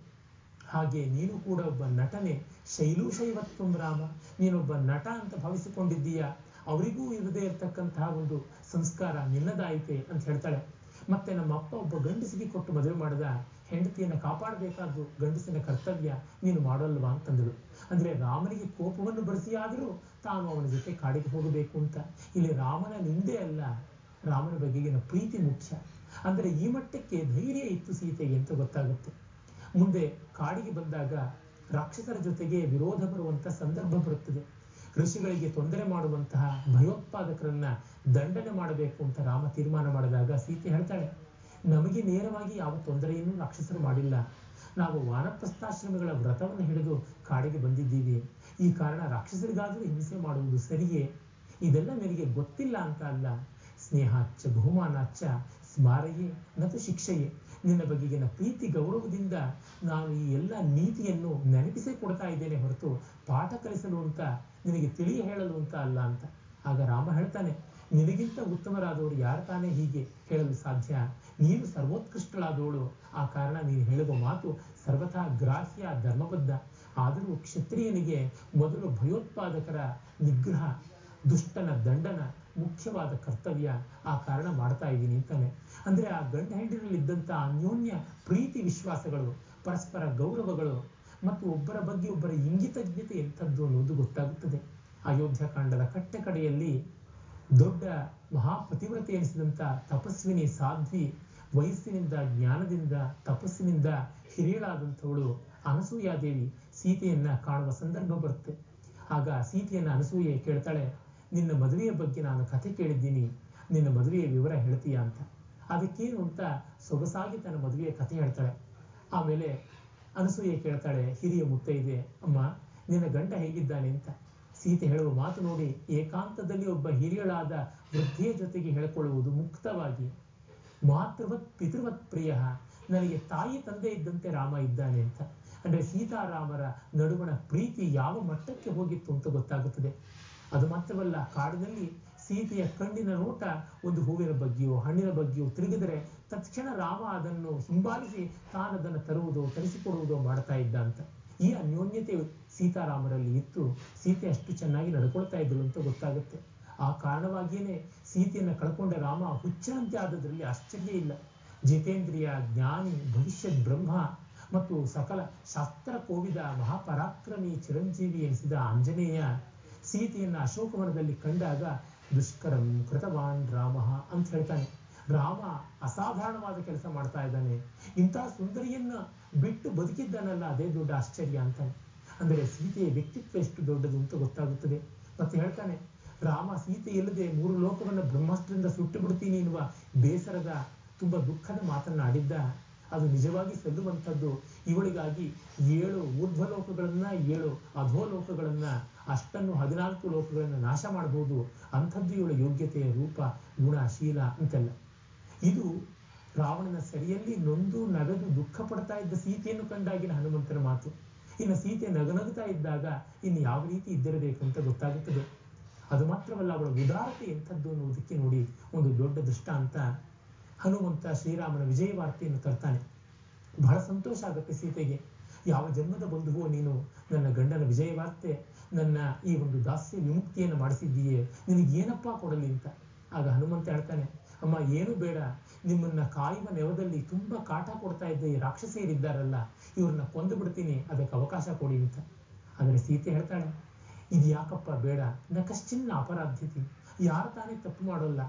ಹಾಗೆ ನೀನು ಕೂಡ ಒಬ್ಬ ನಟನೆ. ಶೈಲೂಶೈವತ್ವಂ ರಾಮ, ನೀನೊಬ್ಬ ನಟ ಅಂತ ಭಾವಿಸಿಕೊಂಡಿದ್ದೀಯ? ಅವರಿಗೂ ಇರದೇ ಇರತಕ್ಕಂತಹ ಒಂದು ಸಂಸ್ಕಾರ ನಿನ್ನದಾಯಿತೆ ಅಂತ ಹೇಳ್ತಾಳೆ. ಮತ್ತೆ ನಮ್ಮ ಅಪ್ಪ ಒಬ್ಬ ಗಂಡಸಿಗೆ ಕೊಟ್ಟು ಮದುವೆ ಮಾಡಿದ ಹೆಂಡತಿಯನ್ನು ಕಾಪಾಡಬೇಕಾದ್ದು ಗಂಡಸಿನ ಕರ್ತವ್ಯ ನೀನು ಮಾಡೋಲ್ವಾ ಅಂತಂದಳು. ಅಂದ್ರೆ ರಾಮನಿಗೆ ಕೋಪವನ್ನು ಬರೆಸಿಯಾದರೂ ತಾನು ಅವನ ಜೊತೆ ಕಾಡಿಗೆ ಹೋಗಬೇಕು ಅಂತ. ಇಲ್ಲಿ ರಾಮನ ನಿಂದೆ ಅಲ್ಲ, ರಾಮನ ಬಗೆಗಿನ ಪ್ರೀತಿ ಮುಖ್ಯ. ಅಂದರೆ ಈ ಮಟ್ಟಕ್ಕೆ ಧೈರ್ಯ ಇತ್ತು ಸೀತೆಗೆ ಅಂತ ಗೊತ್ತಾಗುತ್ತೆ. ಮುಂದೆ ಕಾಡಿಗೆ ಬಂದಾಗ ರಾಕ್ಷಸರ ಜೊತೆಗೆ ವಿರೋಧ ಬರುವಂತಹ ಸಂದರ್ಭ ಬರುತ್ತದೆ. ಋಷಿಗಳಿಗೆ ತೊಂದರೆ ಮಾಡುವಂತಹ ಭಯೋತ್ಪಾದಕರನ್ನ ದಂಡನೆ ಮಾಡಬೇಕು ಅಂತ ರಾಮ ತೀರ್ಮಾನ ಮಾಡಿದಾಗ ಸೀತೆ ಹೇಳ್ತಾಳೆ, ನಮಗೆ ನೇರವಾಗಿ ಯಾವ ತೊಂದರೆಯನ್ನು ರಾಕ್ಷಸರು ಮಾಡಿಲ್ಲ. ನಾವು ವಾನಪ್ರಸ್ಥಾಶ್ರಮಗಳ ವ್ರತವನ್ನು ಹಿಡಿದು ಕಾಡಿಗೆ ಬಂದಿದ್ದೀವಿ. ಈ ಕಾರಣ ರಾಕ್ಷಸರಿಗಾದರೂ ಹಿಂಸೆ ಮಾಡುವುದು ಸರಿಯೇ? ಇದೆಲ್ಲ ನಿನಗೆ ಗೊತ್ತಿಲ್ಲ ಅಂತ ಅಲ್ಲ. ಸ್ನೇಹಾಚ್ಚ, ಬಹುಮಾನಾಚ್ಚ ಸ್ಮಾರಯೇ ನತು ಶಿಕ್ಷೆಯೇ ನಿನ್ನ ಬಗೆಗಿನ ಪ್ರೀತಿ ಗೌರವದಿಂದ ನಾನು ಈ ಎಲ್ಲ ನೀತಿಯನ್ನು ನೆನಪಿಸೇ ಕೊಡ್ತಾ ಇದ್ದೇನೆ ಹೊರತು ಪಾಠ ಕಲಿಸಲು ಅಂತ ನಿನಗೆ ತಿಳಿಯ ಹೇಳಲು ಅಂತ ಅಲ್ಲ ಅಂತ. ಆಗ ರಾಮ ಹೇಳ್ತಾನೆ, ನಿನಗಿಂತ ಉತ್ತಮರಾದವರು ಯಾರು ತಾನೇ ಹೀಗೆ ಹೇಳಲು ಸಾಧ್ಯ? ನೀನು ಸರ್ವೋತ್ಕೃಷ್ಟಳಾದವಳು. ಆ ಕಾರಣ ನೀನು ಹೇಳುವ ಮಾತು ಸರ್ವಥಾ ಗ್ರಾಹ್ಯ ಧರ್ಮಬದ್ಧ. ಆದರೂ ಕ್ಷತ್ರಿಯನಿಗೆ ಮೊದಲು ಭಯೋತ್ಪಾದಕರ ನಿಗ್ರಹ, ದುಷ್ಟನ ದಂಡನ ಮುಖ್ಯವಾದ ಕರ್ತವ್ಯ. ಆ ಕಾರಣ ಮಾಡ್ತಾ ಇದ್ದೀನಿ ಅಂತಾನೆ. ಅಂದರೆ ಆ ಗಂಡ ಹೆಂಡಿನಲ್ಲಿದ್ದಂಥ ಅನ್ಯೋನ್ಯ ಪ್ರೀತಿ ವಿಶ್ವಾಸಗಳು, ಪರಸ್ಪರ ಗೌರವಗಳು ಮತ್ತು ಒಬ್ಬರ ಬಗ್ಗೆ ಒಬ್ಬರ ಇಂಗಿತಜ್ಞತೆ ಎಂಥದ್ದು ಅನ್ನೋದು ಗೊತ್ತಾಗುತ್ತದೆ. ಅಯೋಧ್ಯ ಕಾಂಡದ ಕಟ್ಟೆ ಕಡೆಯಲ್ಲಿ ದೊಡ್ಡ ಮಹಾಪತಿವ್ರತೆ ಎನಿಸಿದಂಥ ತಪಸ್ವಿನಿ ಸಾಧ್ವಿ ವಯಸ್ಸಿನಿಂದ, ಜ್ಞಾನದಿಂದ, ತಪಸ್ಸಿನಿಂದ ಹಿರಿಯಳಾದಂಥವಳು ಅನಸೂಯಾದೇವಿ ಸೀತೆಯನ್ನ ಕಾಣುವ ಸಂದರ್ಭ ಬರುತ್ತೆ. ಆಗ ಸೀತೆಯನ್ನ ಅನಸೂಯೆ ಕೇಳ್ತಾಳೆ, ನಿನ್ನ ಮದುವೆಯ ಬಗ್ಗೆ ನಾನು ಕಥೆ ಕೇಳಿದ್ದೀನಿ, ನಿನ್ನ ಮದುವೆಯ ವಿವರ ಹೇಳ್ತೀಯಾ? ಅಂತ. ಅದಕ್ಕೇನು ಅಂತ ಸೊಗಸಾಗಿ ತನ್ನ ಮದುವೆಯ ಕಥೆ ಹೇಳ್ತಾಳೆ. ಆಮೇಲೆ ಅನಸೂಯೆ ಕೇಳ್ತಾಳೆ, ಹಿರಿಯ ಮುತ್ತೈದೆ, ಅಮ್ಮ, ನಿನ್ನ ಗಂಡ ಹೇಗಿದ್ದಾನೆ? ಅಂತ. ಸೀತೆ ಹೇಳುವ ಮಾತು ನೋಡಿ ಏಕಾಂತದಲ್ಲಿ ಒಬ್ಬ ಹಿರಿಯಳಾದ ವೃದ್ಧಿಯ ಜೊತೆಗೆ ಹೇಳಿಕೊಳ್ಳುವುದು ಮುಕ್ತವಾಗಿ, ಮಾತೃವತ್ ಪಿತೃವತ್ ಪ್ರಿಯ, ನನಗೆ ತಾಯಿ ತಂದೆ ಇದ್ದಂತೆ ರಾಮ ಇದ್ದಾನೆ ಅಂತ. ಅಂದರೆ ಸೀತಾರಾಮರ ನಡುವಣ ಪ್ರೀತಿ ಯಾವ ಮಟ್ಟಕ್ಕೆ ಹೋಗಿತ್ತು ಅಂತ ಗೊತ್ತಾಗುತ್ತದೆ. ಅದು ಮಾತ್ರವಲ್ಲ ಕಾಡಿನಲ್ಲಿ ಸೀತೆಯ ಕಣ್ಣಿನ ನೋಟ ಒಂದು ಹೂವಿನ ಬಗ್ಗೆಯೋ, ಹಣ್ಣಿನ ಬಗ್ಗೆಯೋ ತಿರುಗಿದರೆ ತಕ್ಷಣ ರಾಮ ಅದನ್ನು ಹಿಂಬಾಲಿಸಿ ತಾನದನ್ನು ತರುವುದೋ, ತರಿಸಿಕೊಡುವುದೋ ಮಾಡ್ತಾ ಇದ್ದ ಅಂತ ಈ ಅನ್ಯೋನ್ಯತೆ ಸೀತಾರಾಮರಲ್ಲಿ ಇತ್ತು. ಸೀತೆ ಅಷ್ಟು ಚೆನ್ನಾಗಿ ನಡ್ಕೊಳ್ತಾ ಇದ್ರು ಅಂತ ಗೊತ್ತಾಗುತ್ತೆ. ಆ ಕಾರಣವಾಗಿಯೇ ಸೀತೆಯನ್ನು ಕಳ್ಕೊಂಡ ರಾಮ ಹುಚ್ಚನಂತೆ ಆದದ್ರಲ್ಲಿ ಆಶ್ಚರ್ಯ ಇಲ್ಲ. ಜಿತೇಂದ್ರಿಯ ಜ್ಞಾನಿ, ಭವಿಷ್ಯದ್ ಬ್ರಹ್ಮ ಮತ್ತು ಸಕಲ ಶಾಸ್ತ್ರ ಕೋವಿದ ಮಹಾಪರಾಕ್ರಮಿ ಚಿರಂಜೀವಿ ಎನಿಸಿದ ಆಂಜನೇಯ ಸೀತೆಯನ್ನು ಅಶೋಕವನದಲ್ಲಿ ಕಂಡಾಗ ದುಷ್ಕರಂ ಕೃತವಾನ್ ರಾಮ ಅಂತ ಹೇಳ್ತಾನೆ. ರಾಮ ಅಸಾಧಾರಣವಾದ ಕೆಲಸ ಮಾಡ್ತಾ ಇದ್ದಾನೆ. ಇಂಥ ಸುಂದರಿಯನ್ನ ಬಿಟ್ಟು ಬದುಕಿದ್ದಾನಲ್ಲ, ಅದೇ ದೊಡ್ಡ ಆಶ್ಚರ್ಯ ಅಂತಾನೆ. ಅಂದರೆ ಸೀತೆಯ ವ್ಯಕ್ತಿತ್ವ ಎಷ್ಟು ದೊಡ್ಡದು ಅಂತ ಗೊತ್ತಾಗುತ್ತದೆ. ಮತ್ತೆ ಹೇಳ್ತಾನೆ, ರಾಮ ಸೀತೆ ಇಲ್ಲದೆ ಮೂರು ಲೋಕವನ್ನು ಬ್ರಹ್ಮಾಸ್ತ್ರದಿಂದ ಸುಟ್ಟು ಬಿಡ್ತೀನಿ ಎನ್ನುವ ಬೇಸರದ, ತುಂಬ ದುಃಖದ ಮಾತನ್ನು ಆಡಿದ್ದ. ಅದು ನಿಜವಾಗಿ ಸಲ್ಲುವಂಥದ್ದು. ಇವಳಿಗಾಗಿ ಏಳು ಊರ್ಧ್ವಲೋಕಗಳನ್ನ, ಏಳು ಅಧೋಲೋಕಗಳನ್ನು ಅಷ್ಟನ್ನು ಹದಿನಾಲ್ಕು ಲೋಕಗಳನ್ನು ನಾಶ ಮಾಡಬಹುದು, ಅಂಥದ್ದು ಇವಳ ಯೋಗ್ಯತೆಯ ರೂಪ, ಗುಣ, ಶೀಲ ಅಂತೆಲ್ಲ. ಇದು ರಾವಣನ ಸರಿಯಲ್ಲಿ ನೊಂದು ನಗದು ದುಃಖ ಪಡ್ತಾ ಇದ್ದ ಸೀತೆಯನ್ನು ಕಂಡಾಗಿನ ಹನುಮಂತನ ಮಾತು. ಇನ್ನು ಸೀತೆ ನಗನಗುತ್ತಾ ಇದ್ದಾಗ ಇನ್ನು ಯಾವ ರೀತಿ ಇದ್ದಿರಬೇಕು ಅಂತ ಗೊತ್ತಾಗುತ್ತದೆ. ಅದು ಮಾತ್ರವಲ್ಲ, ಅವಳ ಉದಾರತೆ ಎಂಥದ್ದು ಅನ್ನುವುದಕ್ಕೆ ನೋಡಿ ಒಂದು ದೊಡ್ಡ ದೃಷ್ಟಾಂತ ಹನುಮಂತ ಶ್ರೀರಾಮನ ವಿಜಯ ವಾರ್ತೆಯನ್ನು ತರ್ತಾನೆ. ಬಹಳ ಸಂತೋಷ ಆಗುತ್ತೆ ಸೀತೆಗೆ. ಯಾವ ಜನ್ಮದ ಬಂಧುವೋ ನೀನು? ನನ್ನ ಗಂಡನ ವಿಜಯ ವಾರ್ತೆ. ನನ್ನ ಈ ಒಂದು ದಾಸ್ಯ ವಿಮುಕ್ತಿಯನ್ನು ಮಾಡಿಸಿದ್ದೀಯೇ? ನಿನಗೆ ಏನಪ್ಪಾ ಕೊಡಲಿ ಅಂತ? ಆಗ ಹನುಮಂತ ಹೇಳ್ತಾನೆ, ಅಮ್ಮ, ಏನು ಬೇಡ. ನಿಮ್ಮನ್ನ ಕಾಯುವ ನೆವದಲ್ಲಿ ತುಂಬಾ ಕಾಟ ಕೊಡ್ತಾ ಇದ್ದ ಈ ರಾಕ್ಷಸಿಯರಿದ್ದಾರಲ್ಲ, ಇವ್ರನ್ನ ಕೊಂದು ಬಿಡ್ತೀನಿ, ಅದಕ್ಕೆ ಅವಕಾಶ ಕೊಡಿ ಅಂತ. ಆದರೆ ಸೀತೆ ಹೇಳ್ತಾಳೆ ಇದು ಯಾಕಪ್ಪ ಬೇಡ, ನ ಕಶ್ಚಿನ್ನ ಅಪರಾಧ್ಯತೆ. ಯಾರು ತಾನೇ ತಪ್ಪು ಮಾಡೋಲ್ಲ?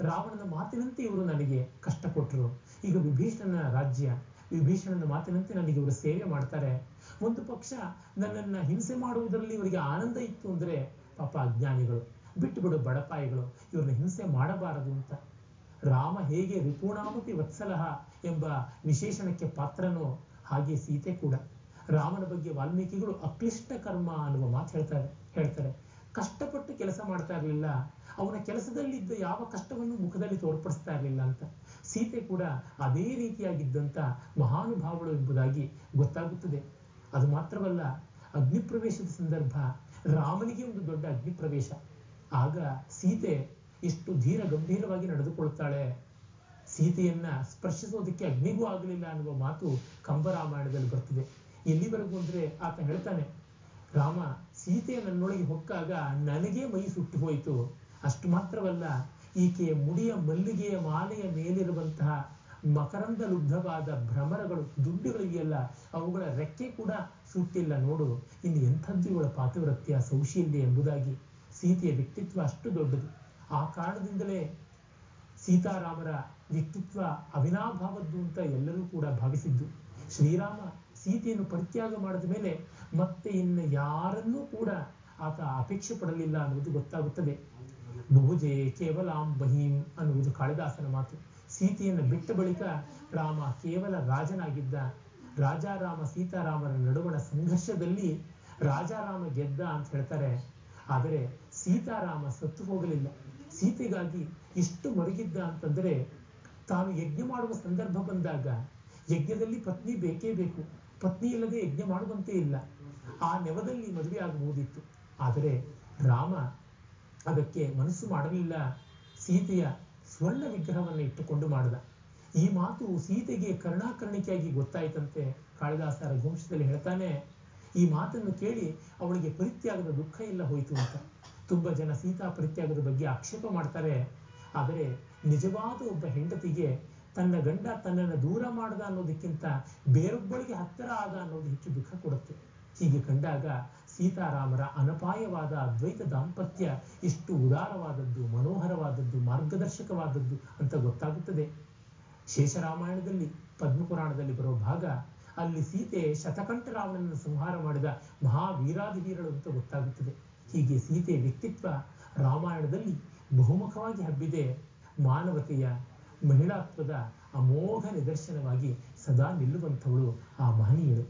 ರಾವಣನ ಮಾತಿನಂತೆ ಇವರು ನನಗೆ ಕಷ್ಟ ಕೊಟ್ಟರು ಈಗ ವಿಭೀಷಣನ ರಾಜ್ಯ, ವಿಭೀಷಣನ ಮಾತಿನಂತೆ ನನಗೆ ಇವರು ಸೇವೆ ಮಾಡ್ತಾರೆ. ಒಂದು ಪಕ್ಷ ನನ್ನನ್ನು ಹಿಂಸೆ ಮಾಡುವುದರಲ್ಲಿ ಇವರಿಗೆ ಆನಂದ ಇತ್ತು ಅಂದರೆ ಪಾಪ ಅಜ್ಞಾನಿಗಳು ಬಿಟ್ಟು ಬಿಡು ಬಡಪಾಯಿಗಳು, ಇವ್ರನ್ನ ಹಿಂಸೆ ಮಾಡಬಾರದು ಅಂತ. ರಾಮ ಹೇಗೆ ರಿಪುಣಾಮಪಿ ವತ್ಸಲಹ ಎಂಬ ವಿಶೇಷಣಕ್ಕೆ ಪಾತ್ರನೋ ಹಾಗೆ ಸೀತೆ ಕೂಡ. ರಾಮನ ಬಗ್ಗೆ ವಾಲ್ಮೀಕಿಗಳು ಅಕ್ಲಿಷ್ಟ ಕರ್ಮ ಅನ್ನುವ ಮಾತು ಹೇಳ್ತಾರೆ ಹೇಳ್ತಾರೆ. ಕಷ್ಟಪಟ್ಟು ಕೆಲಸ ಮಾಡ್ತಾ ಇರಲಿಲ್ಲ, ಅವನ ಕೆಲಸದಲ್ಲಿದ್ದ ಯಾವ ಕಷ್ಟವನ್ನು ಮುಖದಲ್ಲಿ ತೋರ್ಪಡಿಸ್ತಾ ಇರಲಿಲ್ಲ ಅಂತ. ಸೀತೆ ಕೂಡ ಅದೇ ರೀತಿಯಾಗಿದ್ದಂಥ ಮಹಾನುಭಾವಳು ಎಂಬುದಾಗಿ ಗೊತ್ತಾಗುತ್ತದೆ. ಅದು ಮಾತ್ರವಲ್ಲ, ಅಗ್ನಿಪ್ರವೇಶದ ಸಂದರ್ಭ, ರಾಮನಿಗೆ ಒಂದು ದೊಡ್ಡ ಅಗ್ನಿಪ್ರವೇಶ. ಆಗ ಸೀತೆ ಎಷ್ಟು ಧೀರ ಗಂಭೀರವಾಗಿ ನಡೆದುಕೊಳ್ತಾಳೆ ಸೀತೆಯನ್ನ ಸ್ಪರ್ಶಿಸೋದಕ್ಕೆ ಅಗ್ನಿಗೂ ಆಗಲಿಲ್ಲ ಅನ್ನುವ ಮಾತು ಕಂಬರಾಮಾಯಣದಲ್ಲಿ ಬರ್ತಿದೆ. ಎಲ್ಲಿವರೆಗೂ ಅಂದ್ರೆ ಆತ ಹೇಳ್ತಾನೆ, ರಾಮ ಸೀತೆ ನನ್ನೊಳಗೆ ಹೊಕ್ಕಾಗ ನನಗೇ ಮೈ ಸುಟ್ಟು ಹೋಯಿತು. ಅಷ್ಟು ಮಾತ್ರವಲ್ಲ, ಈಕೆಯ ಮುಡಿಯ ಮಲ್ಲಿಗೆಯ ಮಾಲೆಯ ಮೇಲಿರುವಂತಹ ಮಕರಂದ ಲುಬ್ಧವಾದ ಭ್ರಮರಗಳು ದುಡ್ಡುಗಳಿಗೆಲ್ಲ ಅವುಗಳ ರೆಕ್ಕೆ ಕೂಡ ಸುಟ್ಟಿಲ್ಲ ನೋಡು. ಇನ್ನು ಎಂಥದ್ದು ಇವಳ ಪಾತಿವ್ರತ್ಯ ಸೌಶೀಲ್ಯ ಎಂಬುದಾಗಿ ಸೀತೆಯ ವ್ಯಕ್ತಿತ್ವ ಅಷ್ಟು ದೊಡ್ಡದು. ಆ ಕಾರಣದಿಂದಲೇ ಸೀತಾರಾಮರ ವ್ಯಕ್ತಿತ್ವ ಅವಿನಾಭಾವದ್ದು ಅಂತ ಎಲ್ಲರೂ ಕೂಡ ಭಾವಿಸಿದ್ದು. ಶ್ರೀರಾಮ ಸೀತೆಯನ್ನು ಪರಿತ್ಯಾಗ ಮಾಡಿದ ಮೇಲೆ ಮತ್ತೆ ಇನ್ನು ಯಾರನ್ನೂ ಕೂಡ ಆತ ಅಪೇಕ್ಷೆ ಪಡಲಿಲ್ಲ ಅನ್ನುವುದು ಗೊತ್ತಾಗುತ್ತದೆ. ಬಹುಜೆ ಕೇವಲಾಂ ಬಹೀಂ ಅನ್ನುವುದು ಕಾಳಿದಾಸನ ಮಾತು. ಸೀತೆಯನ್ನು ಬಿಟ್ಟ ಬಳಿಕ ರಾಮ ಕೇವಲ ರಾಜನಾಗಿದ್ದ ರಾಜಾರಾಮ ಸೀತಾರಾಮರ ನಡುವಣ ಸಂಘರ್ಷದಲ್ಲಿ ರಾಜಾರಾಮ ಗೆದ್ದ ಅಂತ ಹೇಳ್ತಾರೆ. ಆದರೆ ಸೀತಾರಾಮ ಸತ್ತು ಹೋಗಲಿಲ್ಲ. ಸೀತೆಗಾಗಿ ಇಷ್ಟು ಮರುಗಿದ್ದ ಅಂತಂದರೆ ತಾನು ಯಜ್ಞ ಮಾಡುವ ಸಂದರ್ಭ ಬಂದಾಗ ಯಜ್ಞದಲ್ಲಿ ಪತ್ನಿ ಬೇಕೇ ಬೇಕು. ಪತ್ನಿ ಇಲ್ಲದೆ ಯಜ್ಞ ಮಾಡುವಂತೆ ಇಲ್ಲ. ಆ ನೆವದಲ್ಲಿ ಮದುವೆ ಆಗಬಹುದಿತ್ತು. ಆದರೆ ರಾಮ ಅದಕ್ಕೆ ಮನಸ್ಸು ಮಾಡಲಿಲ್ಲ. ಸೀತೆಯ ಸ್ವರ್ಣ ವಿಗ್ರಹವನ್ನು ಇಟ್ಟುಕೊಂಡು ಮಾಡಿದ. ಈ ಮಾತು ಸೀತೆಗೆ ಕರ್ಣಾಕರ್ಣಿಕೆಯಾಗಿ ಗೊತ್ತಾಯಿತಂತೆ ಕಾಳಿದಾಸ ರಘುವಂಶದಲ್ಲಿ ಹೇಳ್ತಾನೆ, ಈ ಮಾತನ್ನು ಕೇಳಿ ಅವಳಿಗೆ ಪರಿತ್ಯಾಗದ ದುಃಖ ಎಲ್ಲ ಹೋಯಿತು ಅಂತ. ತುಂಬ ಜನ ಸೀತಾ ಪರಿತ್ಯಾಗದ ಬಗ್ಗೆ ಆಕ್ಷೇಪ ಮಾಡ್ತಾರೆ. ಆದರೆ ನಿಜವಾದ ಒಬ್ಬ ಹೆಂಡತಿಗೆ ತನ್ನ ಗಂಡ ತನ್ನನ್ನು ದೂರ ಮಾಡದ ಅನ್ನೋದಕ್ಕಿಂತ ಬೇರೊಬ್ಬಳಿಗೆ ಹತ್ತಿರ ಆದ ಅನ್ನೋದು ಹೆಚ್ಚು ದುಃಖ ಕೊಡುತ್ತೆ. ಹೀಗೆ ಕಂಡಾಗ ಸೀತಾರಾಮರ ಅನಪಾಯವಾದ ಅದ್ವೈತ ದಾಂಪತ್ಯ ಎಷ್ಟು ಉದಾರವಾದದ್ದು, ಮನೋಹರವಾದದ್ದು, ಮಾರ್ಗದರ್ಶಕವಾದದ್ದು ಅಂತ ಗೊತ್ತಾಗುತ್ತದೆ. ಶೇಷರಾಮಾಯಣದಲ್ಲಿ, ಪದ್ಮಪುರಾಣದಲ್ಲಿ ಬರೋ ಭಾಗ, ಅಲ್ಲಿ ಸೀತೆ ಶತಕಂಠ ರಾವಣನನ್ನು ಸಂಹಾರ ಮಾಡಿದ ಮಹಾವೀರಾಧಿವೀರಳು ಅಂತ ಗೊತ್ತಾಗುತ್ತದೆ. ಹೀಗೆ ಸೀತೆ ವ್ಯಕ್ತಿತ್ವ ರಾಮಾಯಣದಲ್ಲಿ ಬಹುಮುಖವಾಗಿ ಹಬ್ಬಿದೆ. ಮಾನವತೆಯ ಮಹಿಳಾತ್ವದ ಅಮೋಘ ನಿದರ್ಶನವಾಗಿ ಸದಾ ನಿಲ್ಲುವಂಥವಳು ಆ ಮಹನೀಯಳು.